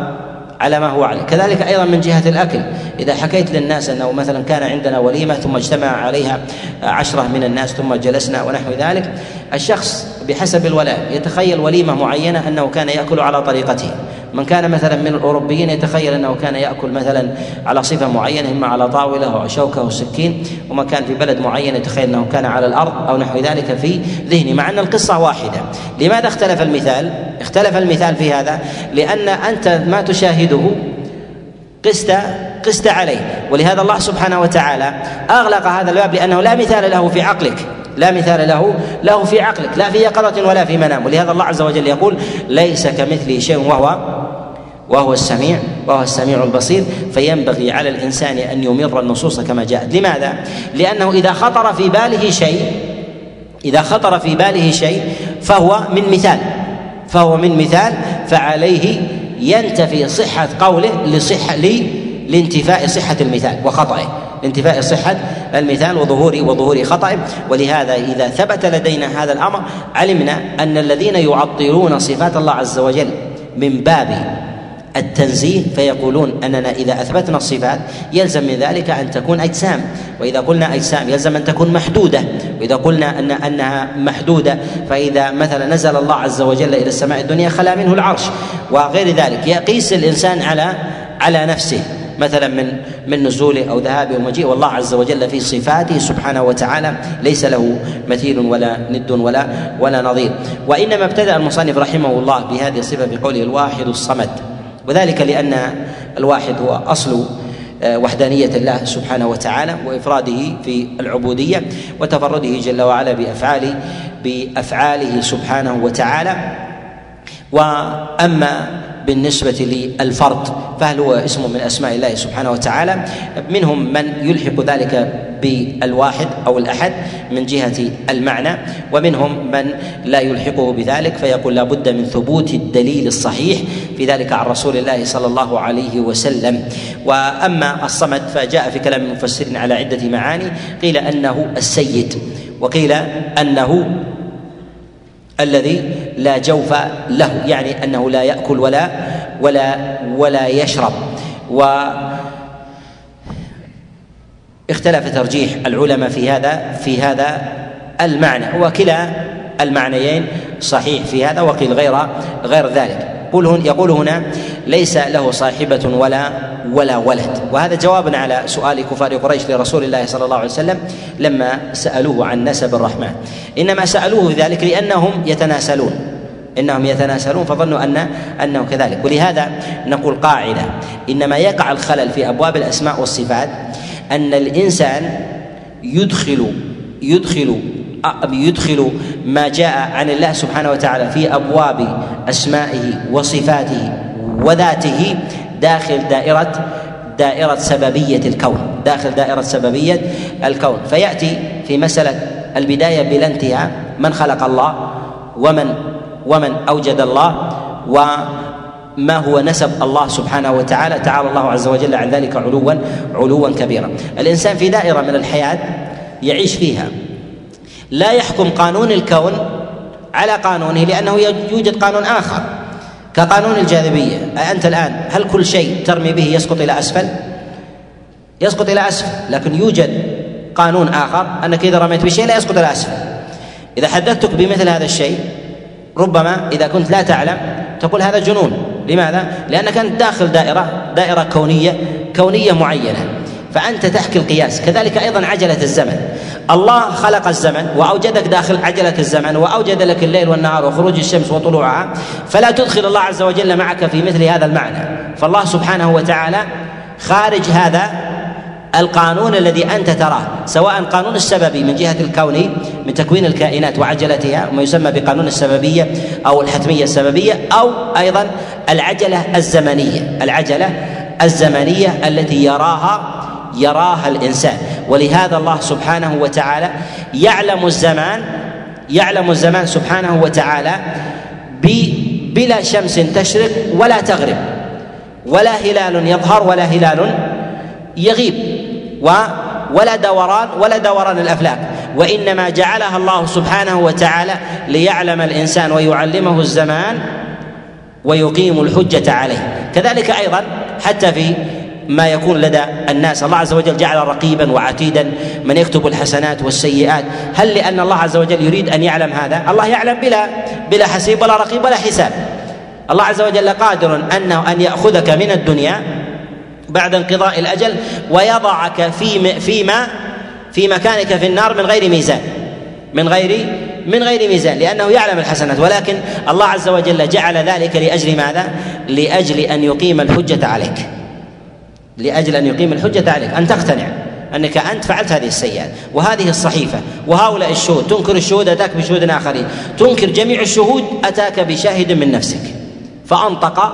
على ما هو عليه. كذلك أيضا من جهة الأكل. إذا حكيت للناس أنه مثلا كان عندنا وليمة ثم اجتمع عليها عشرة من الناس ثم جلسنا ونحو ذلك الشخص بحسب الولاء يتخيل وليمة معينة أنه كان يأكل على طريقته. من كان مثلا من الأوروبيين يتخيل انه كان يأكل مثلا على صفة معينة إما على طاولة أو شوكة أو سكين وما كان في بلد معين يتخيل انه كان على الأرض أو نحو ذلك في ذهنه مع أن القصة واحدة. لماذا اختلف المثال؟ اختلف المثال في هذا؟ لأن أنت ما تشاهده قست قست عليه. ولهذا الله سبحانه وتعالى أغلق هذا الباب لأنه لا مثال له في عقلك. لا مثال له له في عقلك. لا في يقظة ولا في منام. ولهذا الله عز وجل يقول ليس كمثله شيء وهو وهو السميع وهو السميع البصير فينبغي على الإنسان أن يمر النصوص كما جاءت. لماذا؟ لأنه إذا خطر في باله شيء إذا خطر في باله شيء فهو من مثال فهو من مثال فعليه ينتفي صحة قوله لصحة لانتفاء صحة المثال وخطئه. لانتفاء صحة المثال وظهور وظهور خطأ ولهذا إذا ثبت لدينا هذا الأمر علمنا أن الذين يعطلون صفات الله عز وجل من باب التنزيه فيقولون أننا إذا أثبتنا الصفات يلزم من ذلك أن تكون أجسام. وإذا قلنا أجسام يلزم أن تكون محدودة. وإذا قلنا أن أنها محدودة فإذا مثلا نزل الله عز وجل إلى السماء الدنيا خلا منه العرش. وغير ذلك يقيس الإنسان على على نفسه. مثلا من من نزوله أو ذهابه ومجيء والله عز وجل في صفاته سبحانه وتعالى ليس له مثيل ولا ند ولا ولا نظير. وإنما ابتدأ المصنف رحمه الله بهذه الصفة بقوله الواحد الصمد. وذلك لأن الواحد هو أصل آه، وحدانية الله سبحانه وتعالى وإفراده في العبودية وتفرده جل وعلا بأفعاله بأفعاله سبحانه وتعالى. وأما بالنسبة للفرد فهل هو اسم من أسماء الله سبحانه وتعالى؟ منهم من يلحق ذلك بالواحد أو الأحد من جهة المعنى ومنهم من لا يلحقه بذلك فيقول لا بد من ثبوت الدليل الصحيح في ذلك عن رسول الله صلى الله عليه وسلم. وأما الصمد فجاء في كلام المفسرين على عدة معاني قيل أنه السيد وقيل أنه الذي لا جوف له يعني أنه لا يأكل ولا ولا ولا يشرب. و اختلف ترجيح العلماء في هذا في هذا المعنى. وكلا المعنيين صحيح في هذا وقيل غير غير ذلك. يقول يقول هنا ليس له صاحبة ولا ولا ولد. وهذا جواب على سؤال كفار قريش لرسول الله صلى الله عليه وسلم لما سألوه عن نسب الرحمن. إنما سألوه ذلك لأنهم يتناسلون. إنهم يتناسلون فظنوا ان أنه كذلك. ولهذا نقول قاعدة. إنما يقع الخلل في أبواب الأسماء والصفات أن الإنسان يدخل يدخل يدخل ما جاء عن الله سبحانه وتعالى في أبواب أسمائه وصفاته وذاته داخل دائره دائرة سببية الكون. داخل دائرة سببية الكون. فيأتي في مسألة البداية بلا انتهاء. من خلق الله؟ ومن ومن أوجد الله؟ وما هو نسب الله سبحانه وتعالى؟ تعالى الله عز وجل عن ذلك علوا علوا كبيرا. الإنسان في دائرة من الحياة يعيش فيها. لا يحكم قانون الكون على قانونه لأنه يوجد قانون آخر كقانون الجاذبية أنت الآن هل كل شيء ترمي به يسقط إلى أسفل؟ يسقط إلى أسفل لكن يوجد قانون آخر أنك إذا رميت بشيء لا يسقط إلى أسفل إذا حدثتك بمثل هذا الشيء ربما إذا كنت لا تعلم تقول هذا جنون لماذا؟ لأنك أنت داخل دائرة دائرة كونية كونية معينة فأنت تحكي القياس. كذلك أيضا عجلة الزمن. الله خلق الزمن وأوجدك داخل عجلة الزمن وأوجد لك الليل والنهار وخروج الشمس وطلوعها فلا تدخل الله عز وجل معك في مثل هذا المعنى. فالله سبحانه وتعالى خارج هذا القانون الذي أنت تراه سواء قانون السببي من جهة الكون من تكوين الكائنات وعجلتها ما يسمى بقانون السببية أو الحتمية السببية أو أيضا العجلة الزمنية. العجلة الزمنية التي يراها يراها الإنسان. ولهذا الله سبحانه وتعالى يعلم الزمان يعلم الزمان سبحانه وتعالى بلا شمس تشرق ولا تغرب. ولا هلال يظهر ولا هلال يغيب. و ولا دوران ولا دوران الأفلاك. وإنما جعلها الله سبحانه وتعالى ليعلم الإنسان ويعلمه الزمان ويقيم الحجة عليه. كذلك أيضا حتى في ما يكون لدى الناس. الله عز وجل جعل رقيبا وعتيدا من يكتب الحسنات والسيئات. هل لأن الله عز وجل يريد أن يعلم هذا؟ الله يعلم بلا بلا حسيب ولا رقيب ولا حساب. الله عز وجل قادر أنه أن يأخذك من الدنيا بعد انقضاء الأجل ويضعك في فيما في مكانك في النار من غير ميزان. من غير من غير ميزان لأنه يعلم الحسنات. ولكن الله عز وجل جعل ذلك لأجل ماذا؟ لأجل أن يقيم الحجة عليك. لأجل أن يقيم الحجة عليك أن تقتنع أنك أنت فعلت هذه السيئات وهذه الصحيفة وهؤلاء الشهود. تنكر الشهود أتاك بشهود آخرين. تنكر جميع الشهود أتاك بشاهد من نفسك. فأنطق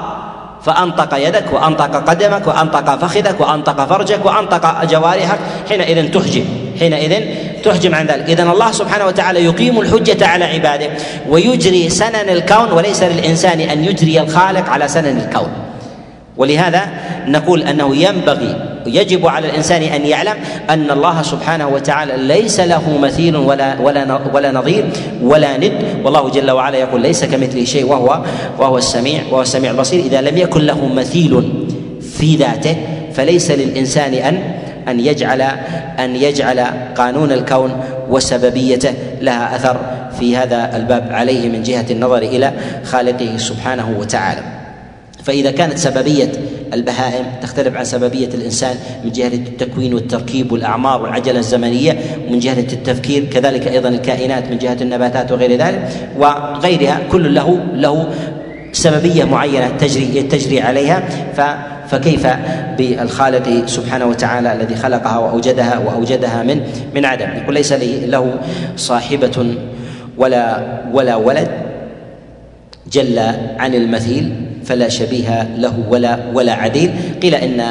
فأنطق يدك وأنطق قدمك وأنطق فخذك وأنطق فرجك وأنطق جوارحك. حينئذ تحجم حينئذ تحجم عن ذلك. اذا الله سبحانه وتعالى يقيم الحجة على عباده ويجري سنن الكون وليس للإنسان أن يجري الخالق على سنن الكون. ولهذا نقول أنه ينبغي يجب على الإنسان أن يعلم أن الله سبحانه وتعالى ليس له مثيل ولا ولا ولا نظير ولا ند. والله جل وعلا يقول ليس كمثله شيء وهو وهو السميع وهو السميع البصير. إذا لم يكن له مثيل في ذاته فليس للإنسان أن أن يجعل أن يجعل قانون الكون وسببيته لها أثر في هذا الباب عليه من جهة النظر إلى خالقه سبحانه وتعالى. فإذا كانت سببية البهائم تختلف عن سببية الإنسان من جهة التكوين والتركيب والأعمار والعجلة الزمنية ومن جهة التفكير كذلك أيضا الكائنات من جهة النباتات وغير ذلك وغيرها كل له له سببية معينة تجري تجري عليها. ف فكيف بالخالق سبحانه وتعالى الذي خلقها وأوجدها وأوجدها من من عدم؟ يقول ليس له صاحبة ولا ولا ولد جل عن المثيل فلا شبيه له ولا ولا عديل. قيل إن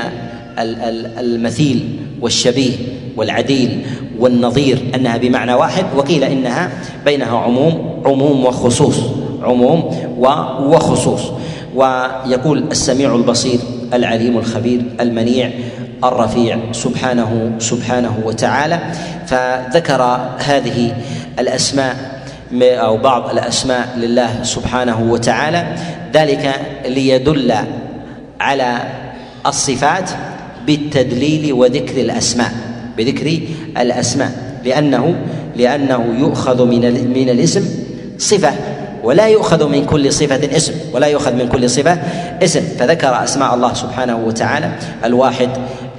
المثيل والشبيه والعديل والنظير أنها بمعنى واحد وقيل إنها بينها عموم عموم وخصوص عموم وخصوص. ويقول السميع البصير العليم الخبير المنيع الرفيع سبحانه سبحانه وتعالى. فذكر هذه الأسماء أو بعض الأسماء لله سبحانه وتعالى. ذلك ليدل على الصفات بالتدليل وذكر الأسماء بذكر الأسماء لأنه لأنه يؤخذ من من الاسم صفة ولا يؤخذ من كل صفة اسم ولا يؤخذ من كل صفة اسم. فذكر أسماء الله سبحانه وتعالى الواحد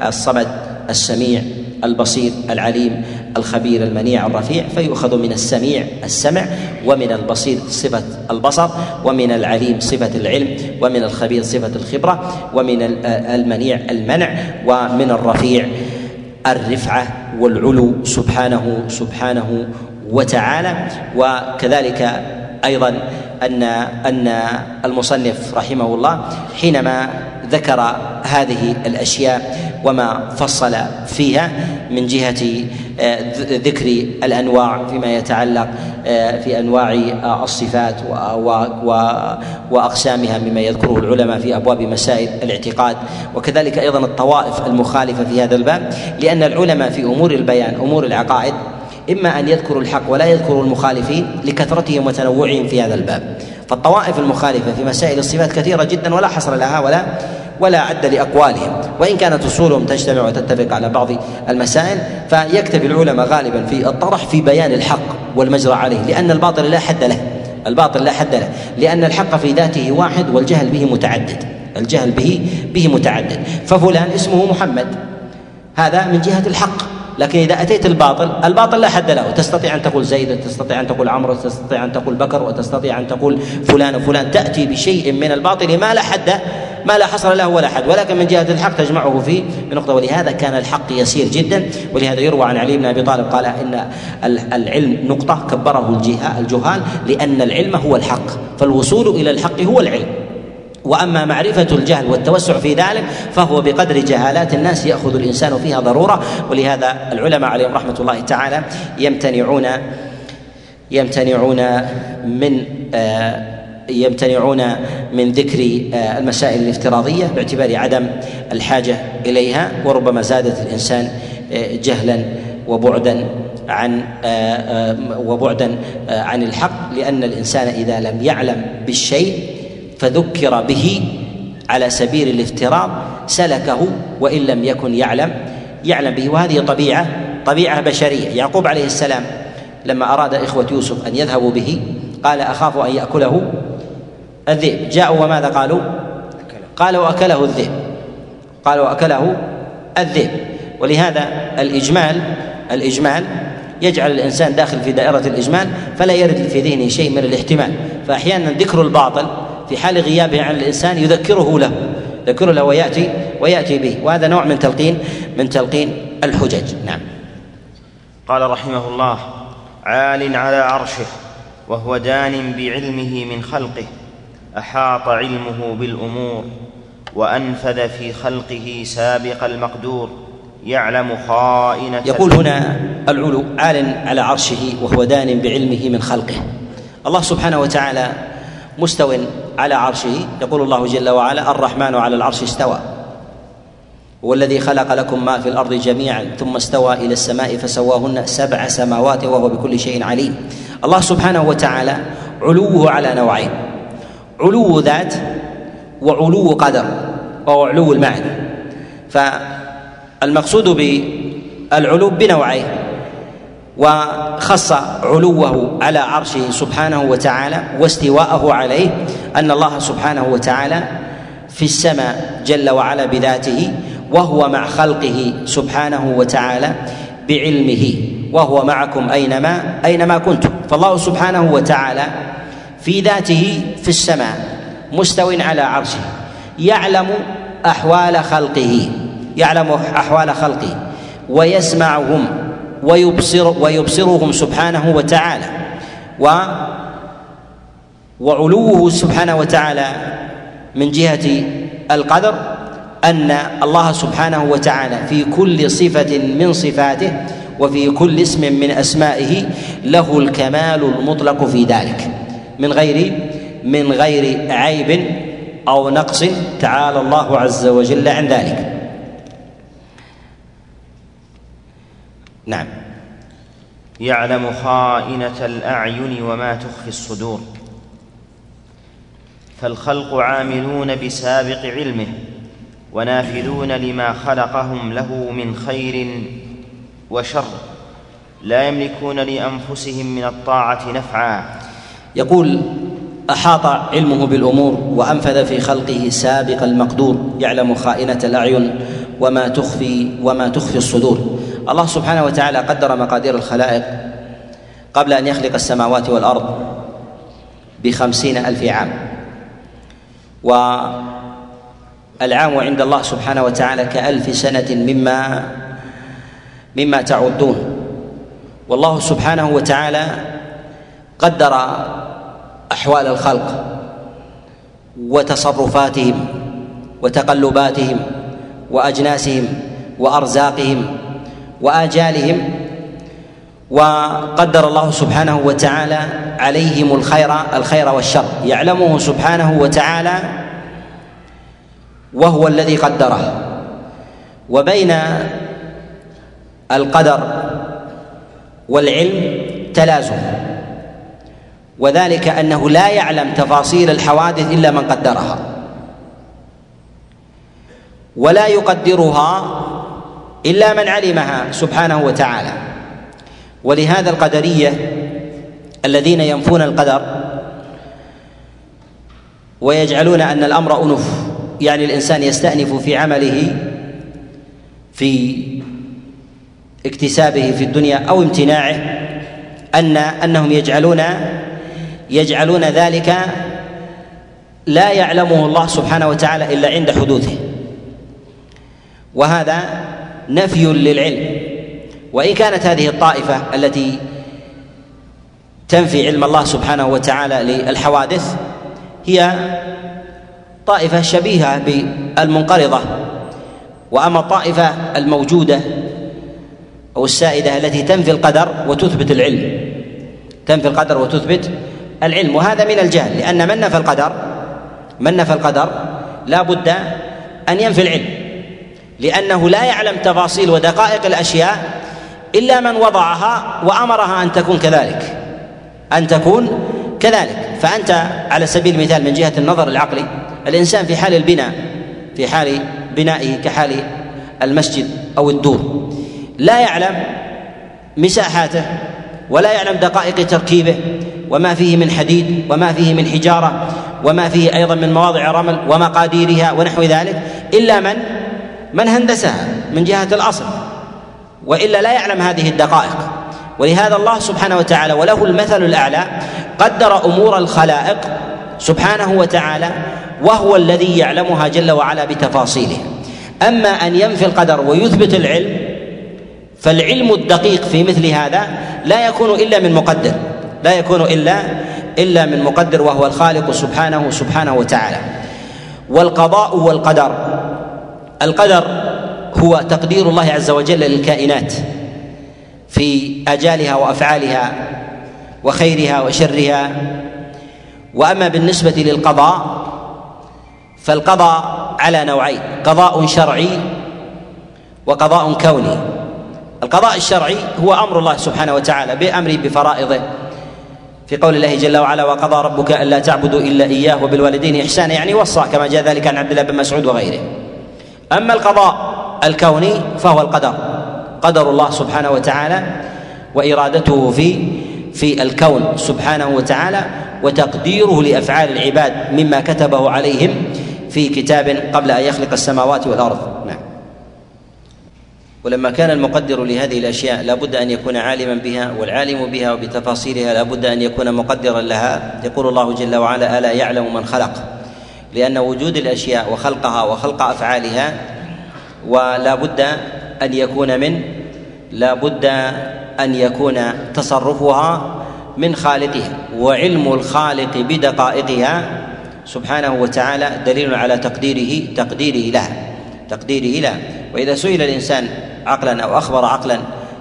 الصمد السميع البصير العليم الخبير المنيع الرفيع فيؤخذ من السميع السمع ومن البصير صفة البصر ومن العليم صفة العلم ومن الخبير صفة الخبرة ومن المنيع المنع ومن الرفيع الرفعة والعلو سبحانه سبحانه وتعالى. وكذلك أيضا ان أن المصنف رحمه الله حينما ذكر هذه الأشياء وما فصل فيها من جهة آه، ذكر الأنواع فيما يتعلق آه، في أنواع آه، الصفات وأقسامها مما يذكره العلماء في أبواب مسائل الاعتقاد. وكذلك أيضا الطوائف المخالفة في هذا الباب لأن العلماء في أمور البيان أمور العقائد إما أن يذكروا الحق ولا يذكروا المخالفين لكثرتهم وتنوعهم في هذا الباب. فالطوائف المخالفة في مسائل الصفات كثيرة جدا ولا حصر لها ولا ولا عد لأقوالهم. وإن كانت أصولهم تجتمع وتتفق على بعض المسائل فيكتفي العلماء غالبا في الطرح في بيان الحق والمجرى عليه لأن الباطل لا حد له. الباطل لا حد له. لأن الحق في ذاته واحد والجهل به متعدد. الجهل به به متعدد. ففلان اسمه محمد. هذا من جهة الحق. لكن إذا أتيت الباطل الباطل لا حد له. تستطيع أن تقول زيد وتستطيع أن تقول عمرو وتستطيع أن تقول بكر وتستطيع أن تقول فلان وفلان. تأتي بشيء من الباطل ما لا حد ما لا حصر له ولا حد ولكن من جهة الحق تجمعه في بنقطة. ولهذا كان الحق يسير جدا. ولهذا يروى عن علي بن أبي طالب قال إن العلم نقطة كبره الجهال لأن العلم هو الحق فالوصول إلى الحق هو العلم. وأما معرفة الجهل والتوسع في ذلك فهو بقدر جهالات الناس يأخذ الإنسان فيها ضرورة. ولهذا العلماء عليهم رحمة الله تعالى يمتنعون يمتنعون من آه، يمتنعون من ذكر آه، المسائل الافتراضية باعتبار عدم الحاجة إليها وربما زادت الإنسان آه، جهلا وبعدا عن وبعدا عن الحق لأن الإنسان إذا لم يعلم بالشيء فذكر به على سبيل الافتراض سلكه وإن لم يكن يعلم يعلم به. وهذه طبيعة طبيعة بشرية. يعقوب عليه السلام لما أراد إخوة يوسف أن يذهبوا به قال أخاف أن يأكله الذئب. جاءوا وماذا قالوا؟ قالوا أكله الذئب. قالوا أكله الذئب. ولهذا الإجمال الإجمال يجعل الإنسان داخل في دائرة الإجمال فلا يرد في ذهنه شيء من الاحتمال. فأحيانا ذكر الباطل في حال غيابه عن الإنسان يذكره له يذكره له ويأتي ويأتي به. وهذا نوع من تلقين من تلقين الحجج. نعم. قال رحمه الله عال على عرشه وهو دان بعلمه من خلقه. أحاط علمه بالأمور وأنفذ في خلقه سابق المقدور يعلم خائنة يقول هنا العلو عال على عرشه وهو دان بعلمه من خلقه. الله سبحانه وتعالى مستو على عرشه يقول الله جل وعلا الرحمن على العرش استوى. هو الذي خلق لكم ما في الأرض جميعا ثم استوى إلى السماء فسواهن سبع سماوات وهو بكل شيء عليم. الله سبحانه وتعالى علوه على نوعين. علو ذات وعلو قدر وهو علو المعنى. فالمقصود بالعلو بنوعين وخص علوه على عرشه سبحانه وتعالى واستواءه عليه أن الله سبحانه وتعالى في السماء جل وعلا بذاته وهو مع خلقه سبحانه وتعالى بعلمه وهو معكم أينما أينما كنتم. فالله سبحانه وتعالى في ذاته في السماء مستو على عرشه. يعلم أحوال خلقه يعلم أحوال خلقه. ويسمعهم ويبصر ويبصرهم سبحانه وتعالى. و وعلوه سبحانه وتعالى من جهة القدر أن الله سبحانه وتعالى في كل صفة من صفاته وفي كل اسم من أسمائه له الكمال المطلق في ذلك. من غير من غير عيب أو نقص تعالى الله عز وجل عن ذلك. نعم. يعلم خائنة الأعين وما تخفي الصدور. فالخلق عاملون بسابق علمه ونافذون لما خلقهم له من خير وشر. لا يملكون لأنفسهم من الطاعة نفعا. يقول أحاط علمه بالأمور وأنفذ في خلقه سابق المقدور يعلم خائنة الأعين وما تخفي وما تخفي الصدور. الله سبحانه وتعالى قدر مقادير الخلائق قبل أن يخلق السماوات والأرض بخمسين ألف عام. والعام عند الله سبحانه وتعالى كألف سنة مما مما تعدون. والله سبحانه وتعالى قدر أحوال الخلق وتصرفاتهم وتقلباتهم وأجناسهم وأرزاقهم وآجالهم وقدر الله سبحانه وتعالى عليهم الخير الخير والشر. يعلمه سبحانه وتعالى وهو الذي قدره. وبين القدر والعلم تلازم. وذلك أنه لا يعلم تفاصيل الحوادث إلا من قدرها. ولا يقدرها إلا من علمها سبحانه وتعالى. ولهذا القدرية الذين ينفون القدر ويجعلون أن الأمر أنف يعني الإنسان يستأنف في عمله في اكتسابه في الدنيا أو امتناعه أن أنهم يجعلون يجعلون ذلك لا يعلمه الله سبحانه وتعالى إلا عند حدوثه. وهذا نفي للعلم. وإن كانت هذه الطائفة التي تنفي علم الله سبحانه وتعالى للحوادث هي طائفة شبيهة بالمنقرضة. وأما الطائفة الموجودة أو السائدة التي تنفي القدر وتثبت العلم. تنفي القدر وتثبت العلم وهذا من الجهل لأن من نفى القدر؟ من نفى القدر؟ لا بد أن ينفي العلم لأنه لا يعلم تفاصيل ودقائق الأشياء إلا من وضعها وأمرها أن تكون كذلك أن تكون كذلك. فأنت على سبيل المثال من جهة النظر العقلي الإنسان في حال البناء في حال بنائه كحال المسجد أو الدور لا يعلم مساحاته ولا يعلم دقائق تركيبه وما فيه من حديد وما فيه من حجارة وما فيه أيضا من مواضع رمل ومقاديرها ونحو ذلك إلا من من هندسها من جهة الأصل وإلا لا يعلم هذه الدقائق. ولهذا الله سبحانه وتعالى وله المثل الأعلى قدر أمور الخلائق سبحانه وتعالى وهو الذي يعلمها جل وعلا بتفاصيلها أما أن ينفي القدر ويثبت العلم فالعلم الدقيق في مثل هذا لا يكون إلا من مقدر لا يكون إلا إلا من مقدر وهو الخالق سبحانه سبحانه وتعالى. والقضاء والقدر القدر هو تقدير الله عز وجل للكائنات في أجالها وأفعالها وخيرها وشرها. وأما بالنسبة للقضاء فالقضاء على نوعين قضاء شرعي وقضاء كوني. القضاء الشرعي هو أمر الله سبحانه وتعالى بأمره بفرائضه. في قول الله جل وعلا وقضى ربك ألا تعبدوا إلا إياه وبالوالدين إحسانا يعني وصى كما جاء ذلك عن عبد الله بن مسعود وغيره. أما القضاء الكوني فهو القدر قدر الله سبحانه وتعالى وإرادته في في الكون سبحانه وتعالى وتقديره لأفعال العباد مما كتبه عليهم في كتاب قبل أن يخلق السماوات والأرض. ولما كان المقدر لهذه الأشياء لا بد أن يكون عالما بها والعالم بها وبتفاصيلها لا بد أن يكون مقدرا لها. يقول الله جل وعلا ألا يعلم من خلق؟ لأن وجود الأشياء وخلقها وخلق أفعالها ولا بد أن يكون من لا بد أن يكون تصرفها من خالقها وعلم الخالق بدقائقها. سبحانه وتعالى دليل على تقديره تقديره لها. تقديره لها وإذا سئل الإنسان عقلا أو أخبر عقلا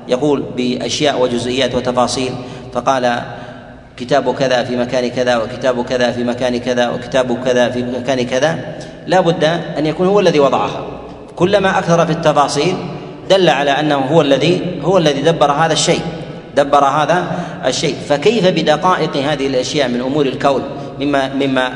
يقول بأشياء وجزئيات وتفاصيل فقال كتاب كذا في مكان كذا وكتاب كذا في مكان كذا وكتاب كذا في مكان كذا. لا بد أن يكون هو الذي وضعها. كلما أكثر في التفاصيل دل على أنه هو الذي هو الذي دبر هذا الشيء دبر هذا الشيء. فكيف بدقائق هذه الأشياء من أمور الكون مما مما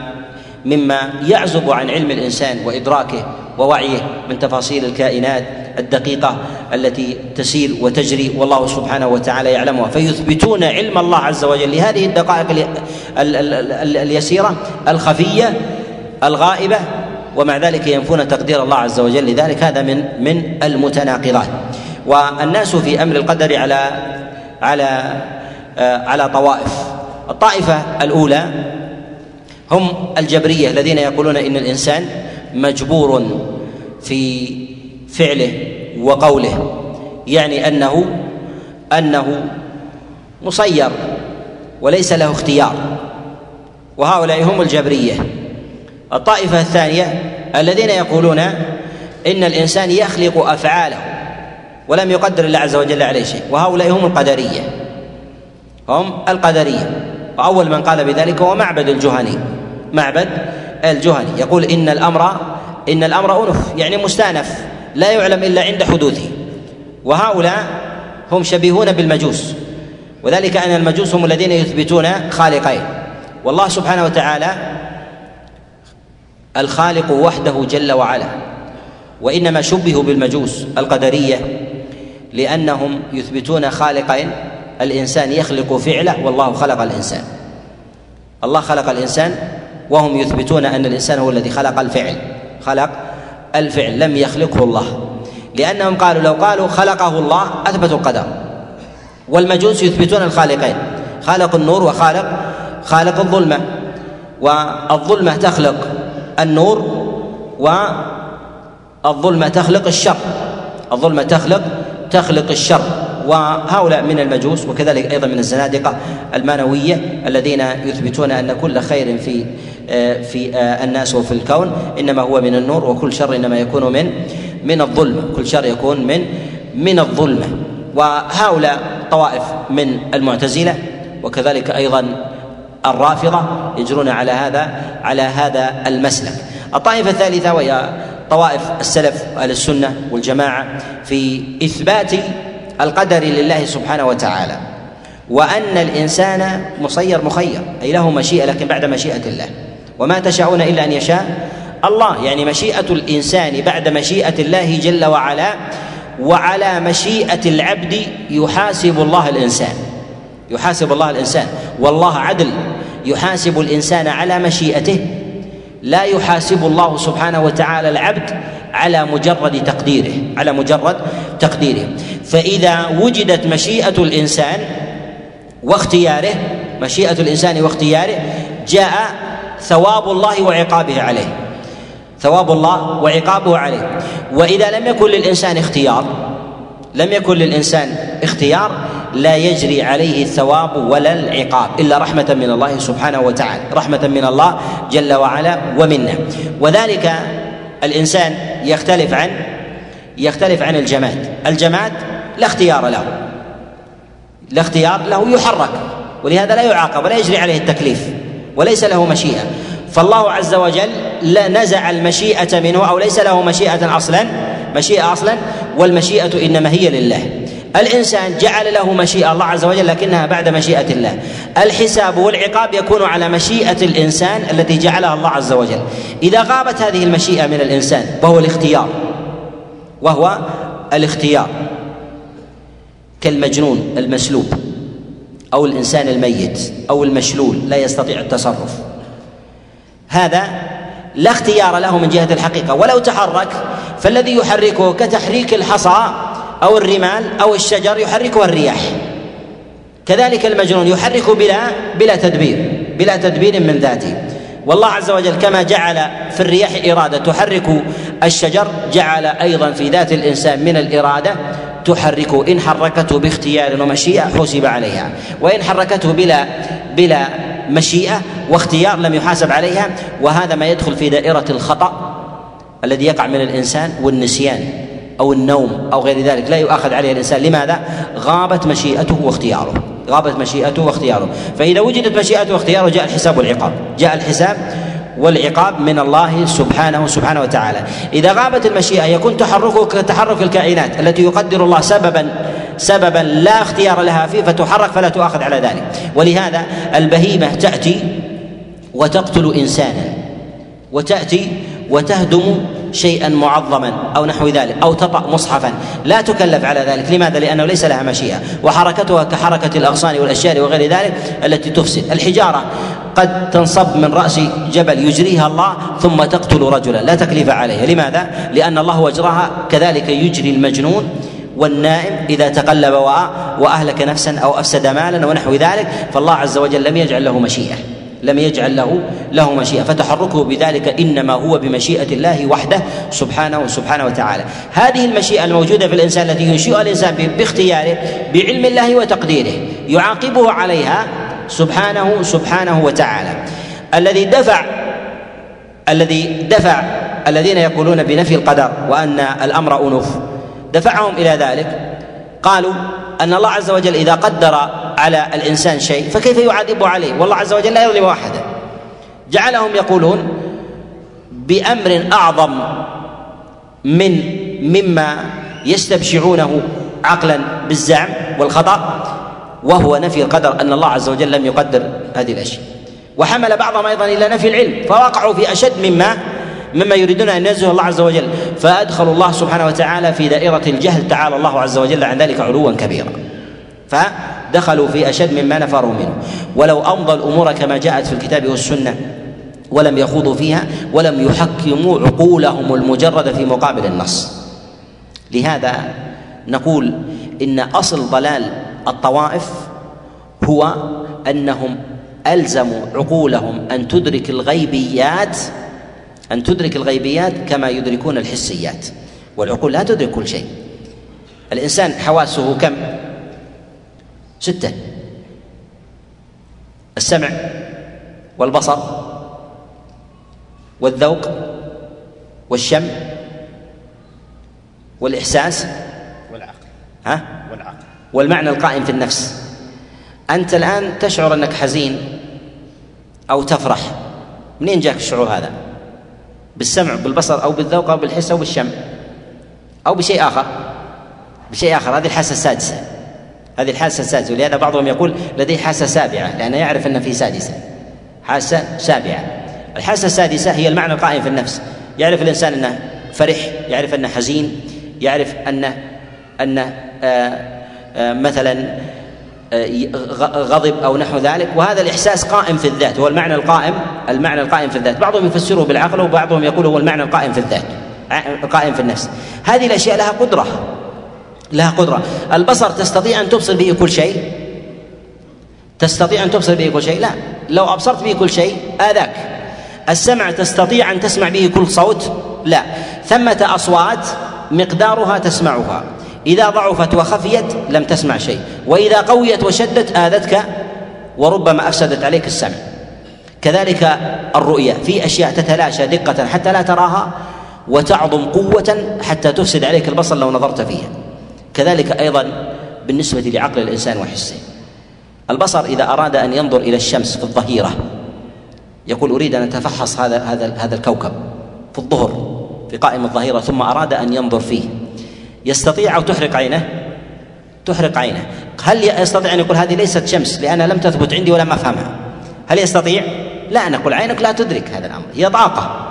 مما يعزب عن علم الإنسان وإدراكه ووعيه من تفاصيل الكائنات الدقيقة التي تسير وتجري والله سبحانه وتعالى يعلمها. فيثبتون علم الله عز وجل. لهذه الدقائق اليسيرة الخفية الغائبة ومع ذلك ينفون تقدير الله عز وجل. لذلك هذا من من المتناقضات. والناس في أمر القدر على على آه، على طوائف. الطائفة الأولى هم الجبرية الذين يقولون إن الإنسان مجبور في فعله وقوله يعني أنه أنه مسير وليس له اختيار. وهؤلاء هم الجبرية. الطائفة الثانية الذين يقولون إن الإنسان يخلق أفعاله ولم يقدر الله عز وجل عليه شيء. وهؤلاء هم القدرية. هم القدرية. وأول من قال بذلك هو معبد الجهني. معبد الجهني. يقول إن الأمر إن الأمر أنف يعني مستأنف لا يعلم إلا عند حدوثه. وهؤلاء هم شبيهون بالمجوس. وذلك أن المجوس هم الذين يثبتون خالقين. والله سبحانه وتعالى الخالق وحده جل وعلا. وإنما شبهوا بالمجوس القدرية لأنهم يثبتون خالقين. الإنسان يخلق فعله والله خلق الإنسان. الله خلق الإنسان وهم يثبتون أن الإنسان هو الذي خلق الفعل. خلق الفعل لم يخلقه الله. لأنهم قالوا لو قالوا خلقه الله أثبتوا القدر. والمجوس يثبتون الخالقين. خالق النور وخالق خالق الظلمة. والظلمة تخلق النور والظلمة تخلق الشر. الظلمة تخلق تخلق الشر. وهؤلاء من المجوس وكذلك أيضا من الزنادقة المانوية الذين يثبتون أن كل خير في في الناس وفي الكون إنما هو من النور وكل شر إنما يكون من من الظلمه كل شر يكون من من الظلمه وهؤلاء طوائف من المعتزلة وكذلك أيضا الرافضة يجرون على هذا على هذا المسلك. الطائفة الثالثة وهي طوائف السلف أهل السنة والجماعة في إثبات القدر لله سبحانه وتعالى وأن الإنسان مسير مخير أي له مشيئة لكن بعد مشيئة الله. وما تشاءون إلا أن يشاء الله. يعني مشيئة الإنسان بعد مشيئة الله جل وعلا وعلى مشيئة العبد يحاسب الله الإنسان. يحاسب الله الإنسان. والله عدل. يحاسب الإنسان على مشيئته. لا يحاسب الله سبحانه وتعالى العبد على مجرد تقديره على مجرد تقديره. فإذا وجدت مشيئة الإنسان واختياره مشيئة الإنسان واختياره جاء ثواب الله وعقابه عليه. ثواب الله وعقابه عليه. وإذا لم يكن للإنسان اختيار لم يكن للإنسان اختيار لا يجري عليه الثواب ولا العقاب إلا رحمة من الله سبحانه وتعالى. رحمة من الله جل وعلا ومنه. وذلك الإنسان يختلف عن يختلف عن الجماد. الجماد لا اختيار له. لا اختيار له يحرك. ولهذا لا يعاقب ولا يجري عليه التكليف. وليس له مشيئة. فالله عز وجل لا نزع المشيئة منه أو ليس له مشيئة أصلا. مشيئة أصلا. والمشيئة إنما هي لله. الإنسان جعل له مشيئة الله عز وجل لكنها بعد مشيئة الله. الحساب والعقاب يكون على مشيئة الإنسان التي جعلها الله عز وجل. إذا غابت هذه المشيئة من الإنسان وهو الاختيار وهو الاختيار. كالمجنون المسلوب. أو الإنسان الميت أو المشلول لا يستطيع التصرف. هذا لا اختيار له من جهة الحقيقة. ولو تحرك فالذي يحركه كتحريك الحصى أو الرمال أو الشجر يحركها الرياح. كذلك المجنون يحرك بلا بلا تدبير بلا تدبير من ذاته. والله عز وجل كما جعل في الرياح إرادة تحرك الشجر جعل أيضا في ذات الإنسان من الإرادة تحركه إن حركته باختيار ومشيئة حسب عليها وإن حركته بلا بلا مشيئة واختيار لم يحاسب عليها وهذا ما يدخل في دائرة الخطأ الذي يقع من الإنسان والنسيان أو النوم أو غير ذلك لا يؤاخذ عليه الإنسان لماذا؟ غابت مشيئته واختياره غابت مشيئته واختياره. فإذا وجدت مشيئته واختياره جاء الحساب والعقاب. جاء الحساب والعقاب من الله سبحانه سبحانه وتعالى. إذا غابت المشيئة يكون تحركه كتحرك الكائنات التي يقدر الله سببا سببا لا اختيار لها فيه فتحرك فلا تؤاخذ على ذلك. ولهذا البهيمة تأتي وتقتل إنسانا وتأتي وتهدم شيئا معظما أو نحو ذلك أو تطأ مصحفا. لا تكلف على ذلك. لماذا؟ لأنه ليس لها مشيئة. وحركتها كحركة الأغصان والأشجار وغير ذلك التي تفسد. الحجارة قد تنصب من رأس جبل يجريها الله ثم تقتل رجلا. لا تكليف عليها. لماذا؟ لأن الله اجراها كذلك يجري المجنون والنائم إذا تقلب وأهلك نفسا أو أفسد مالا ونحو ذلك. فالله عز وجل لم يجعل له مشيئة. لم يجعل له له مشيئة. فتحركه بذلك إنما هو بمشيئة الله وحده سبحانه سبحانه وتعالى. هذه المشيئة الموجودة في الإنسان التي ينشئها الإنسان باختياره بعلم الله وتقديره يعاقبه عليها سبحانه سبحانه وتعالى. الذي دفع الذي دفع الذين يقولون بنفي القدر وأن الأمر أنوف دفعهم إلى ذلك. قالوا أن الله عز وجل إذا قدر على الإنسان شيء فكيف يعذبه عليه؟ والله عز وجل لا يظلم أحدا. جعلهم يقولون بأمر أعظم من مما يستبشعونه عقلا بالزعم والخطأ وهو نفي القدر أن الله عز وجل لم يقدر هذه الأشياء. وحمل بعضهم أيضا إلى نفي العلم فوقعوا في أشد مما مما يريدون أن ينزه الله عز وجل. فأدخلوا الله سبحانه وتعالى في دائرة الجهل تعالى الله عز وجل عن ذلك علوا كبيرا. فدخلوا في أشد مما نفروا منه. ولو أمضى الأمور كما جاءت في الكتاب والسنة ولم يخوضوا فيها ولم يحكموا عقولهم المجرده في مقابل النص. لهذا نقول إن أصل ضلال الطوائف هو أنهم ألزموا عقولهم أن تدرك الغيبيات أن تدرك الغيبيات كما يدركون الحسيات. والعقول لا تدرك كل شيء. الإنسان حواسه كم؟ ستة السمع والبصر والذوق والشم والإحساس والعقل. ها؟ والعقل. والمعنى القائم في النفس. أنت الآن تشعر أنك حزين أو تفرح. منين جاك الشعور هذا؟ بالسمع بالبصر أو بالذوق أو بالحس أو بالشم أو بشيء آخر. بشيء آخر. هذه الحاسة السادسة. هذه الحاسة السادسه ولهذا بعضهم يقول لديه حاسة سابعة لأنه يعرف ان في سادسة. حاسة سابعة. الحاسة السادسة هي المعنى القائم في النفس. يعرف الإنسان أنه فرح يعرف أنه حزين يعرف أنه أنه آه آه مثلا غضب أو نحو ذلك. وهذا الإحساس قائم في الذات هو المعنى القائم المعنى القائم في الذات. بعضهم يفسره بالعقل وبعضهم يقول هو المعنى القائم في الذات القائم في النفس. هذه الأشياء لها قدرة. لها قدرة. البصر تستطيع أن تبصر به كل شيء؟ تستطيع أن تبصر به كل شيء؟ لا. لو أبصرت به كل شيء آذاك. السمع تستطيع أن تسمع به كل صوت؟ لا. ثمة أصوات مقدارها تسمعها. إذا ضعفت وخفيت لم تسمع شيء. وإذا قويت وشدت آذتك وربما أفسدت عليك السمع. كذلك الرؤيا في أشياء تتلاشى دقة حتى لا تراها وتعظم قوة حتى تفسد عليك البصر لو نظرت فيها. كذلك أيضا بالنسبة لعقل الإنسان وحسه. البصر إذا أراد أن ينظر إلى الشمس في الظهيرة يقول أريد أن أتفحص هذا هذا هذا الكوكب في الظهر في قائم الظهيرة ثم أراد أن ينظر فيه. يستطيع أو تحرق عينه؟ تحرق عينه. هل يستطيع أن يقول هذه ليست شمس لأنها لم تثبت عندي ولم أفهمها؟ هل يستطيع؟ لا نقول عينك لا تدرك هذا الأمر هي طاقه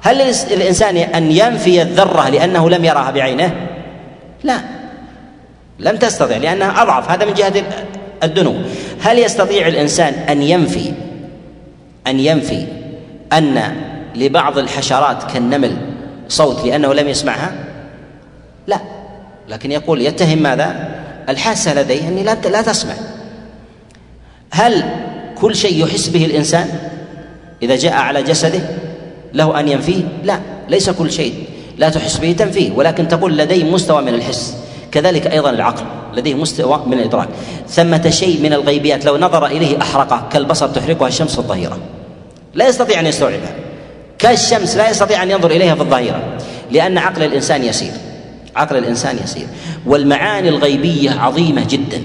هل الإنسان أن ينفي الذرة لأنه لم يراها بعينه؟ لا. لم تستطع لأنها أضعف. هذا من جهة الدنو هل يستطيع الإنسان أن ينفي أن ينفي أن لبعض الحشرات كالنمل صوت لأنه لم يسمعها؟ لا. لكن يقول يتهم ماذا؟ الحاسة لديه أني لا لا تسمع. هل كل شيء يحس به الإنسان إذا جاء على جسده له أن ينفيه؟ لا. ليس كل شيء لا تحس به تنفيه ولكن تقول لدي مستوى من الحس. كذلك أيضا العقل لديه مستوى من الإدراك. ثمة شيء من الغيبيات لو نظر إليه احرقه كالبصر تحرقها الشمس في الظهيرة. لا يستطيع أن يستوعبها. كالشمس لا يستطيع أن ينظر إليها في الظهيرة لأن عقل الإنسان يسير. عقل الإنسان يسير. والمعاني الغيبية عظيمة جدا.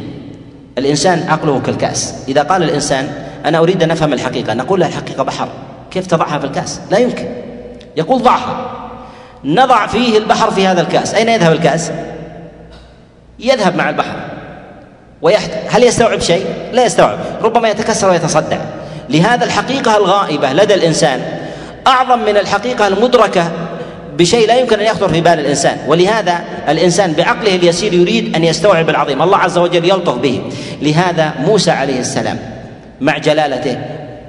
الإنسان عقله كالكأس. إذا قال الإنسان أنا أريد أن أفهم الحقيقة نقول له الحقيقة بحر. كيف تضعها في الكأس؟ لا يمكن. يقول ضعها. نضع فيه البحر في هذا الكأس. أين يذهب الكأس؟ يذهب مع البحر ويحت... هل يستوعب شيء؟ لا يستوعب ربما يتكسر ويتصدع لهذا الحقيقة الغائبة لدى الإنسان أعظم من الحقيقة المدركة بشيء لا يمكن أن يخطر في بال الإنسان. ولهذا الإنسان بعقله اليسير يريد أن يستوعب العظيم. الله عز وجل يلطف به. لهذا موسى عليه السلام مع جلالته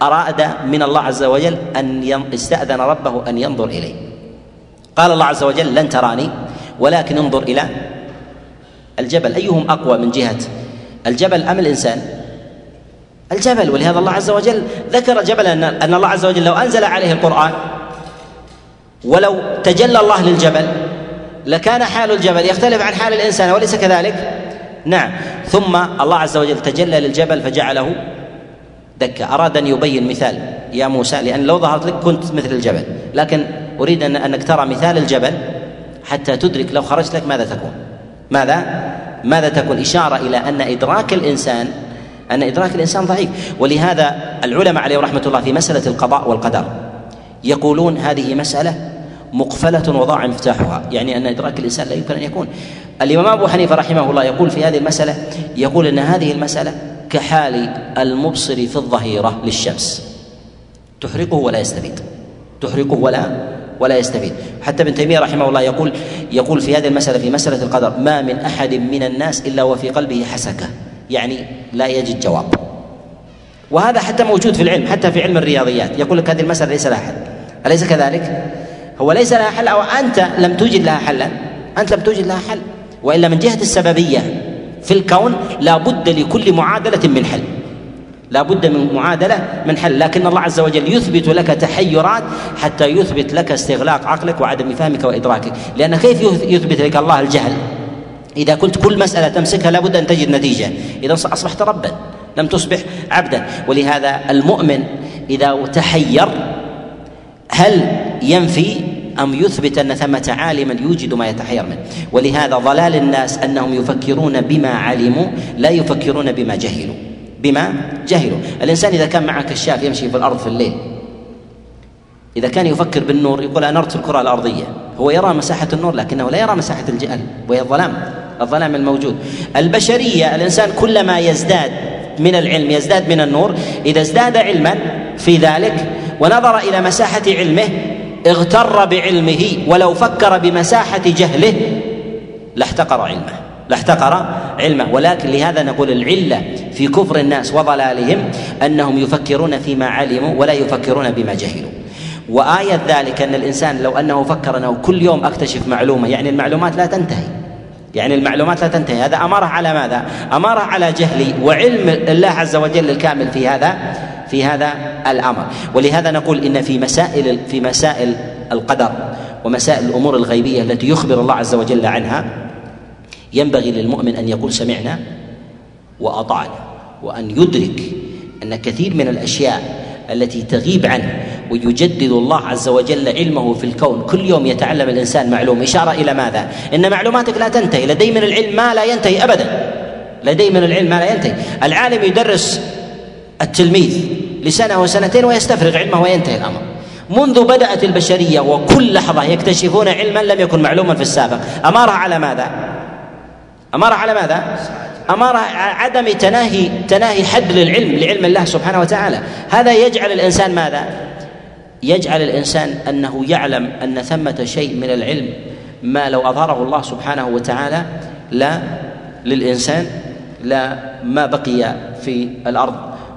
أراد من الله عز وجل أن استأذن ربه أن ينظر إليه. قال الله عز وجل لن تراني ولكن انظر إلى الجبل أيهم أقوى من جهة؟ الجبل أم الإنسان؟ الجبل ولهذا الله عز وجل ذكر الجبل أن الله عز وجل لو أنزل عليه القرآن ولو تجلى الله للجبل لكان حال الجبل يختلف عن حال الإنسان وليس كذلك؟ نعم. ثم الله عز وجل تجلى للجبل فجعله دكة. أراد أن يبين مثال يا موسى لأن لو ظهرت لك كنت مثل الجبل لكن أريد أن أنك ترى مثال الجبل حتى تدرك لو خرجت لك ماذا تكون. ماذا؟ ماذا تكون؟ إشارة إلى أن إدراك الإنسان أن إدراك الإنسان ضعيف. ولهذا العلماء عليهم رحمة الله في مسألة القضاء والقدر يقولون هذه مسألة مقفلة وضاع مفتاحها. يعني أن إدراك الإنسان لا يمكن أن يكون. الإمام أبو حنيفة رحمه الله يقول في هذه المسألة يقول أن هذه المسألة كحال المبصر في الظهيرة للشمس. تحرقه ولا يستفيد. تحرقه ولا ولا يستفيد. حتى ابن تيمية رحمه الله يقول يقول في هذه المسألة في مسألة القدر ما من أحد من الناس إلا وفي قلبه حسكة. يعني لا يجد جواب. وهذا حتى موجود في العلم حتى في علم الرياضيات. يقول لك هذه المسألة ليس لها حل. أليس كذلك؟ هو ليس لها حل أو أنت لم توجد لها حلا. أنت لم توجد لها حل. وإلا من جهة السببية في الكون لا بد لكل معادلة من حل. لا بد من معادلة من حل. لكن الله عز وجل يثبت لك تحيرات حتى يثبت لك استغلاق عقلك وعدم فهمك وإدراكك. لأن كيف يثبت لك الله الجهل؟ إذا قلت كل مسألة تمسكها لابد أن تجد نتيجة. إذا أصبحت ربا لم تصبح عبدا. ولهذا المؤمن إذا تحير هل ينفي أم يثبت أن ثمة عالما يوجد ما يتحير منه؟ ولهذا ضلال الناس أنهم يفكرون بما علموا لا يفكرون بما جهلوا. بما جهلوا الإنسان إذا كان معه كشاف يمشي في الأرض في الليل إذا كان يفكر بالنور يقول أنرت الكرة الأرضية هو يرى مساحة النور لكنه لا يرى مساحة الجهل وهي الظلام الظلام الموجود. البشرية الإنسان كلما يزداد من العلم يزداد من النور إذا ازداد علما في ذلك ونظر إلى مساحة علمه اغتر بعلمه ولو فكر بمساحة جهله لاحتقر علمه. لاحتقر علمه. ولكن لهذا نقول العلة في كفر الناس وضلالهم أنهم يفكرون فيما علموا ولا يفكرون بما جهلوا. وآية ذلك أن الإنسان لو أنه فكر أنه كل يوم أكتشف معلومة يعني المعلومات لا تنتهي. يعني المعلومات لا تنتهي. هذا أمره على ماذا؟ أمره على جهل وعلم الله عز وجل الكامل في هذا في هذا الأمر. ولهذا نقول إن في مسائل في مسائل القدر ومسائل الأمور الغيبية التي يخبر الله عز وجل عنها ينبغي للمؤمن أن يقول سمعنا وأطعنا وأن يدرك أن كثير من الأشياء التي تغيب عنه ويجدد الله عز وجل علمه في الكون. كل يوم يتعلم الإنسان معلوم. إشارة إلى ماذا؟ إن معلوماتك لا تنتهي. لدي من العلم ما لا ينتهي ابدا. لدي من العلم ما لا ينتهي. العالم يدرس التلميذ لسنة وسنتين ويستفرغ علمه وينتهي الأمر. منذ بدأت البشرية وكل لحظة يكتشفون علما لم يكن معلوما في السابق. أمارها على ماذا؟ أمارها على ماذا؟ أمارها عدم تناهي تناهي حد للعلم لعلم الله سبحانه وتعالى هذا يجعل الإنسان ماذا؟ يجعل الإنسان أنه يعلم أن ثمة شيء من العلم ما لو أظهره الله سبحانه وتعالى لا للإنسان لا ما بقي في الأرض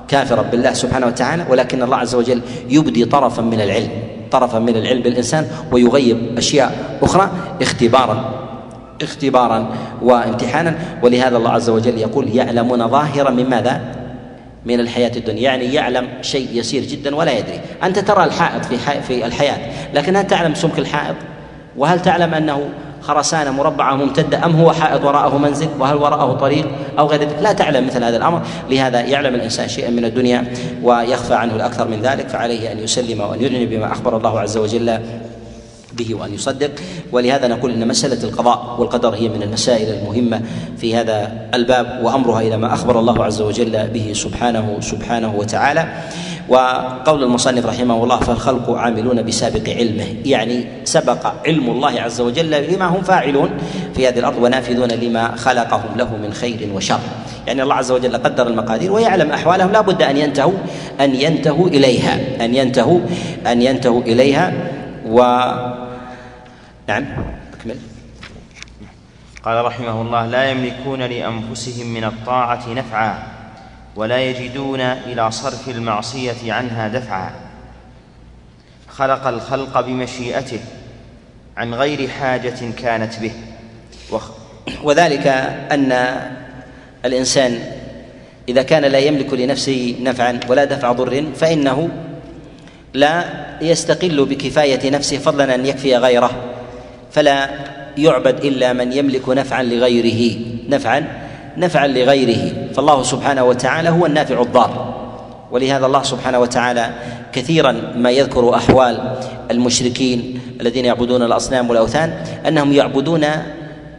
كافرا بالله سبحانه وتعالى ولكن الله عز وجل يبدي طرفا من العلم طرفا من العلم بالإنسان ويغيب أشياء أخرى اختبارا اختبارا وامتحانا. ولهذا الله عز وجل يقول يعلمون ظاهرا من ماذا؟ من الحياة الدنيا. يعني يعلم شيء يسير جدا ولا يدري. أنت ترى الحائط في في الحياة لكن هل تعلم سمك الحائط؟ وهل تعلم أنه خرسانة مربعة ممتدة أم هو حائط وراءه منزل؟ وهل وراءه طريق أو غير ذلك؟ لا تعلم مثل هذا الأمر. لهذا يعلم الإنسان شيئا من الدنيا ويخفى عنه الأكثر من ذلك. فعليه أن يسلم وأن يذنب بما أخبر الله عز وجل به وأن يصدق. ولهذا نقول إن مسألة القضاء والقدر هي من المسائل المهمة في هذا الباب وأمرها إلى ما أخبر الله عز وجل به سبحانه سبحانه وتعالى. وقول المصنف رحمه الله فالخلق عاملون بسابق علمه يعني سبق علم الله عز وجل لما هم فاعلون في هذه الأرض ونافذون لما خلقهم له من خير وشر. يعني الله عز وجل قدر المقادير ويعلم أحوالهم لا بد أن ينتهوا أن ينتهوا إليها أن ينتهوا أن ينتهوا إليها. و نعم أكمل. قال رحمه الله لا يملكون لأنفسهم من الطاعة نفعا ولا يجدون إلى صرف المعصية عنها دفعا. خلق الخلق بمشيئته عن غير حاجة كانت به. وخ... وذلك أن الإنسان إذا كان لا يملك لنفسه نفعا ولا دفع ضر فإنه لا يستقل بكفاية نفسه فضلا أن يكفي غيره فلا يعبد إلا من يملك نفعا لغيره نفعا نفعا لغيره. فالله سبحانه وتعالى هو النافع الضار. ولهذا الله سبحانه وتعالى كثيرا ما يذكر أحوال المشركين الذين يعبدون الأصنام والأوثان أنهم يعبدون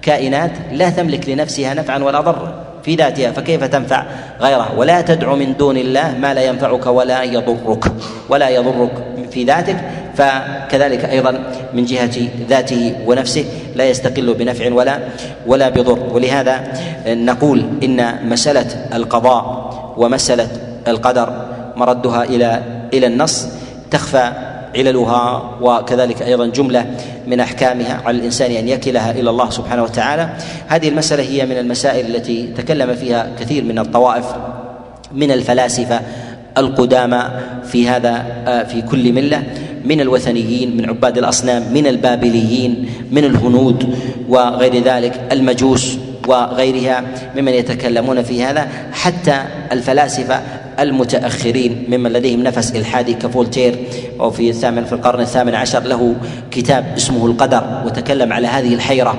كائنات لا تملك لنفسها نفعا ولا ضرا. في ذاتها فكيف تنفع غيرها ولا تدع من دون الله ما لا ينفعك ولا يضرك ولا يضرك في ذاتك فكذلك أيضا من جهة ذاته ونفسه لا يستقل بنفع ولا ولا بضر. ولهذا نقول إن مسألة القضاء ومسألة القدر مردها إلى إلى النص تخفى عللها وكذلك أيضا جملة من أحكامها على الإنسان أن يكلها إلى الله سبحانه وتعالى. هذه المسألة هي من المسائل التي تكلم فيها كثير من الطوائف من الفلاسفة القدامى في هذا آه، في كل ملة من الوثنيين من عباد الأصنام من البابليين من الهنود وغير ذلك المجوس وغيرها ممن يتكلمون في هذا. حتى الفلاسفة المتأخرين ممن لديهم نفس إلحادي كفولتير وفي الثامن في القرن الثامن عشر له كتاب اسمه القدر وتكلم على هذه الحيرة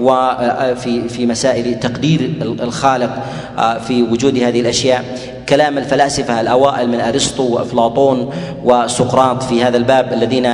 وفي في مسائل تقدير الخالق آه، في وجود هذه الأشياء. كلام الفلاسفة الأوائل من أرسطو وأفلاطون وسقراط في هذا الباب الذين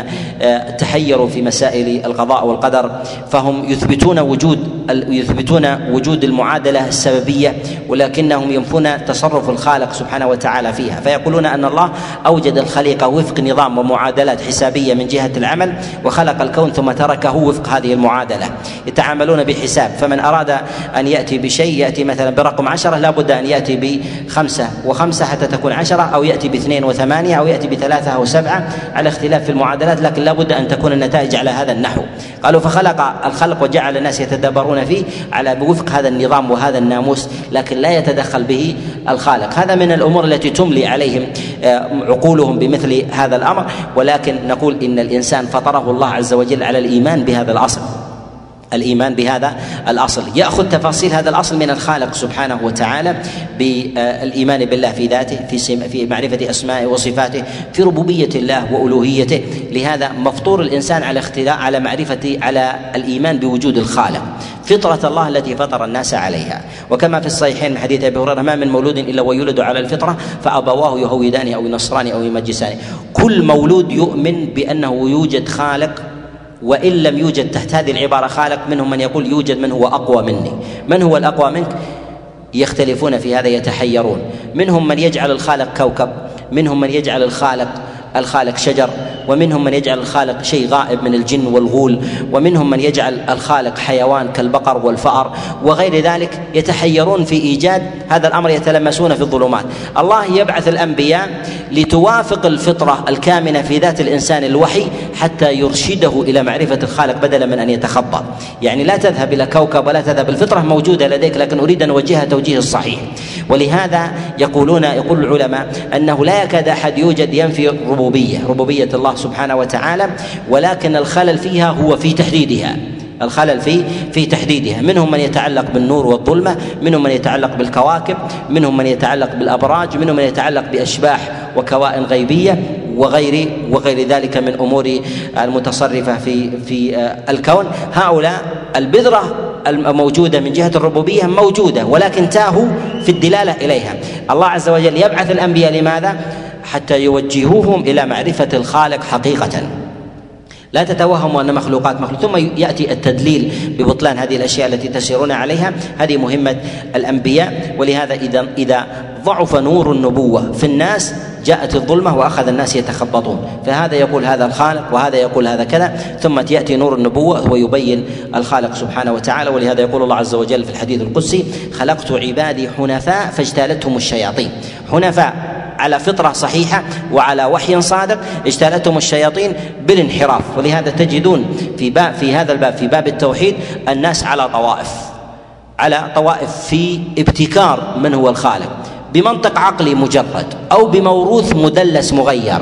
آه، تحيروا في مسائل القضاء والقدر فهم يثبتون وجود يثبتون وجود المعادلة السببية ولكنهم ينفون تصرف الخالق سبحانه وتعالى فيها. فيقولون أن الله أوجد الخليقه وفق نظام ومعادلات حسابية من جهة العمل وخلق الكون ثم تركه وفق هذه المعادلة. يتعاملون بحساب. فمن أراد أن يأتي بشيء يأتي مثلا برقم عشرة لا بد أن يأتي بخمسة وخمسة حتى تكون عشرة أو يأتي باثنين وثمانية أو يأتي بثلاثة أو سبعة على اختلاف في المعادلات لكن لا بد أن تكون النتائج على هذا النحو. قالوا فخلق الخلق وجعل الناس يتدبرون فيه على وفق هذا النظام وهذا الناموس لكن لا يتدخل به الخالق. هذا من الأمور التي تملي عليهم آه، عقولهم بمثل هذا الأمر. ولكن نقول إن الإنسان فطره الله عز وجل على الإيمان بهذا الأصل. الإيمان بهذا الأصل. يأخذ تفاصيل هذا الأصل من الخالق سبحانه وتعالى بالإيمان بالله في ذاته في في معرفة أسمائه وصفاته في ربوبية الله وألوهيته. لهذا مفطور الإنسان على اختلاء على معرفة على الإيمان بوجود الخالق. فطرة الله التي فطر الناس عليها. وكما في الصحيحين من حديث أبي هريرة ما من مولود إلا ويولد على الفطرة فأبواه يهودانه أو ينصرانه أو يمجسانه كل مولود يؤمن بأنه يوجد خالق وإن لم يوجد تحت هذه العبارة خالق منهم من يقول يوجد من هو أقوى مني. من هو الأقوى منك؟ يختلفون في هذا يتحيرون. منهم من يجعل الخالق كوكب منهم من يجعل الخالق الخالق شجر ومنهم من يجعل الخالق شيء غائب من الجن والغول ومنهم من يجعل الخالق حيوان كالبقر والفأر وغير ذلك يتحيرون في إيجاد هذا الأمر يتلمسون في الظلمات. الله يبعث الأنبياء لتوافق الفطرة الكامنة في ذات الإنسان الوحي حتى يرشده إلى معرفة الخالق بدلا من أن يتخبط يعني لا تذهب إلى كوكب ولا تذهب الفطرة موجودة لديك لكن أريد أن أوجهها توجيه الصحيح. ولهذا يقولون يقول العلماء أنه لا يكاد أحد يوجد ينفي ربوبية ربوبية الله سبحانه وتعالى ولكن الخلل فيها هو في تحديدها الخلل في في تحديدها منهم من يتعلق بالنور والظلمة منهم من يتعلق بالكواكب منهم من يتعلق بالأبراج منهم من يتعلق بأشباح وكوائن غيبية وغير وغير ذلك من أمور المتصرفة في في الكون. هؤلاء البذرة الموجودة من جهة الربوبية موجودة ولكن تاهوا في الدلالة إليها. الله عز وجل يبعث الأنبياء لماذا؟ حتى يوجهوهم إلى معرفة الخالق حقيقة. لا تتوهموا أن مخلوقات مخلوق. ثم يأتي التدليل ببطلان هذه الأشياء التي تسيرون عليها. هذه مهمة الأنبياء. ولهذا إذا إذا ضعف نور النبوة في الناس جاءت الظلمة وأخذ الناس يتخبطون. فهذا يقول هذا الخالق وهذا يقول هذا كذا. ثم يأتي نور النبوة ويبين الخالق سبحانه وتعالى. ولهذا يقول الله عز وجل في الحديث القدسي خلقت عبادي حنفاء فاجتالتهم الشياطين. حنفاء على فطرة صحيحة وعلى وحي صادق اجتالتهم الشياطين بالانحراف. ولهذا تجدون في باب في هذا الباب في باب التوحيد الناس على طوائف. على طوائف في ابتكار من هو الخالق. بمنطق عقلي مجرد أو بموروث مدلس مغير.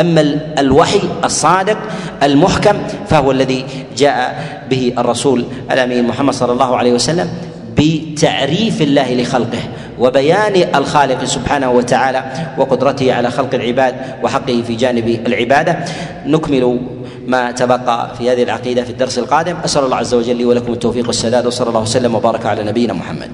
أما الوحي الصادق المحكم فهو الذي جاء به الرسول الأمين محمد صلى الله عليه وسلم بتعريف الله لخلقه. وبيان الخالق سبحانه وتعالى وقدرته على خلق العباد وحقه في جانب العبادة. نكمل ما تبقى في هذه العقيدة في الدرس القادم. أسأل الله عز وجل لي ولكم التوفيق والسداد وصلى الله وسلم وبارك على نبينا محمد.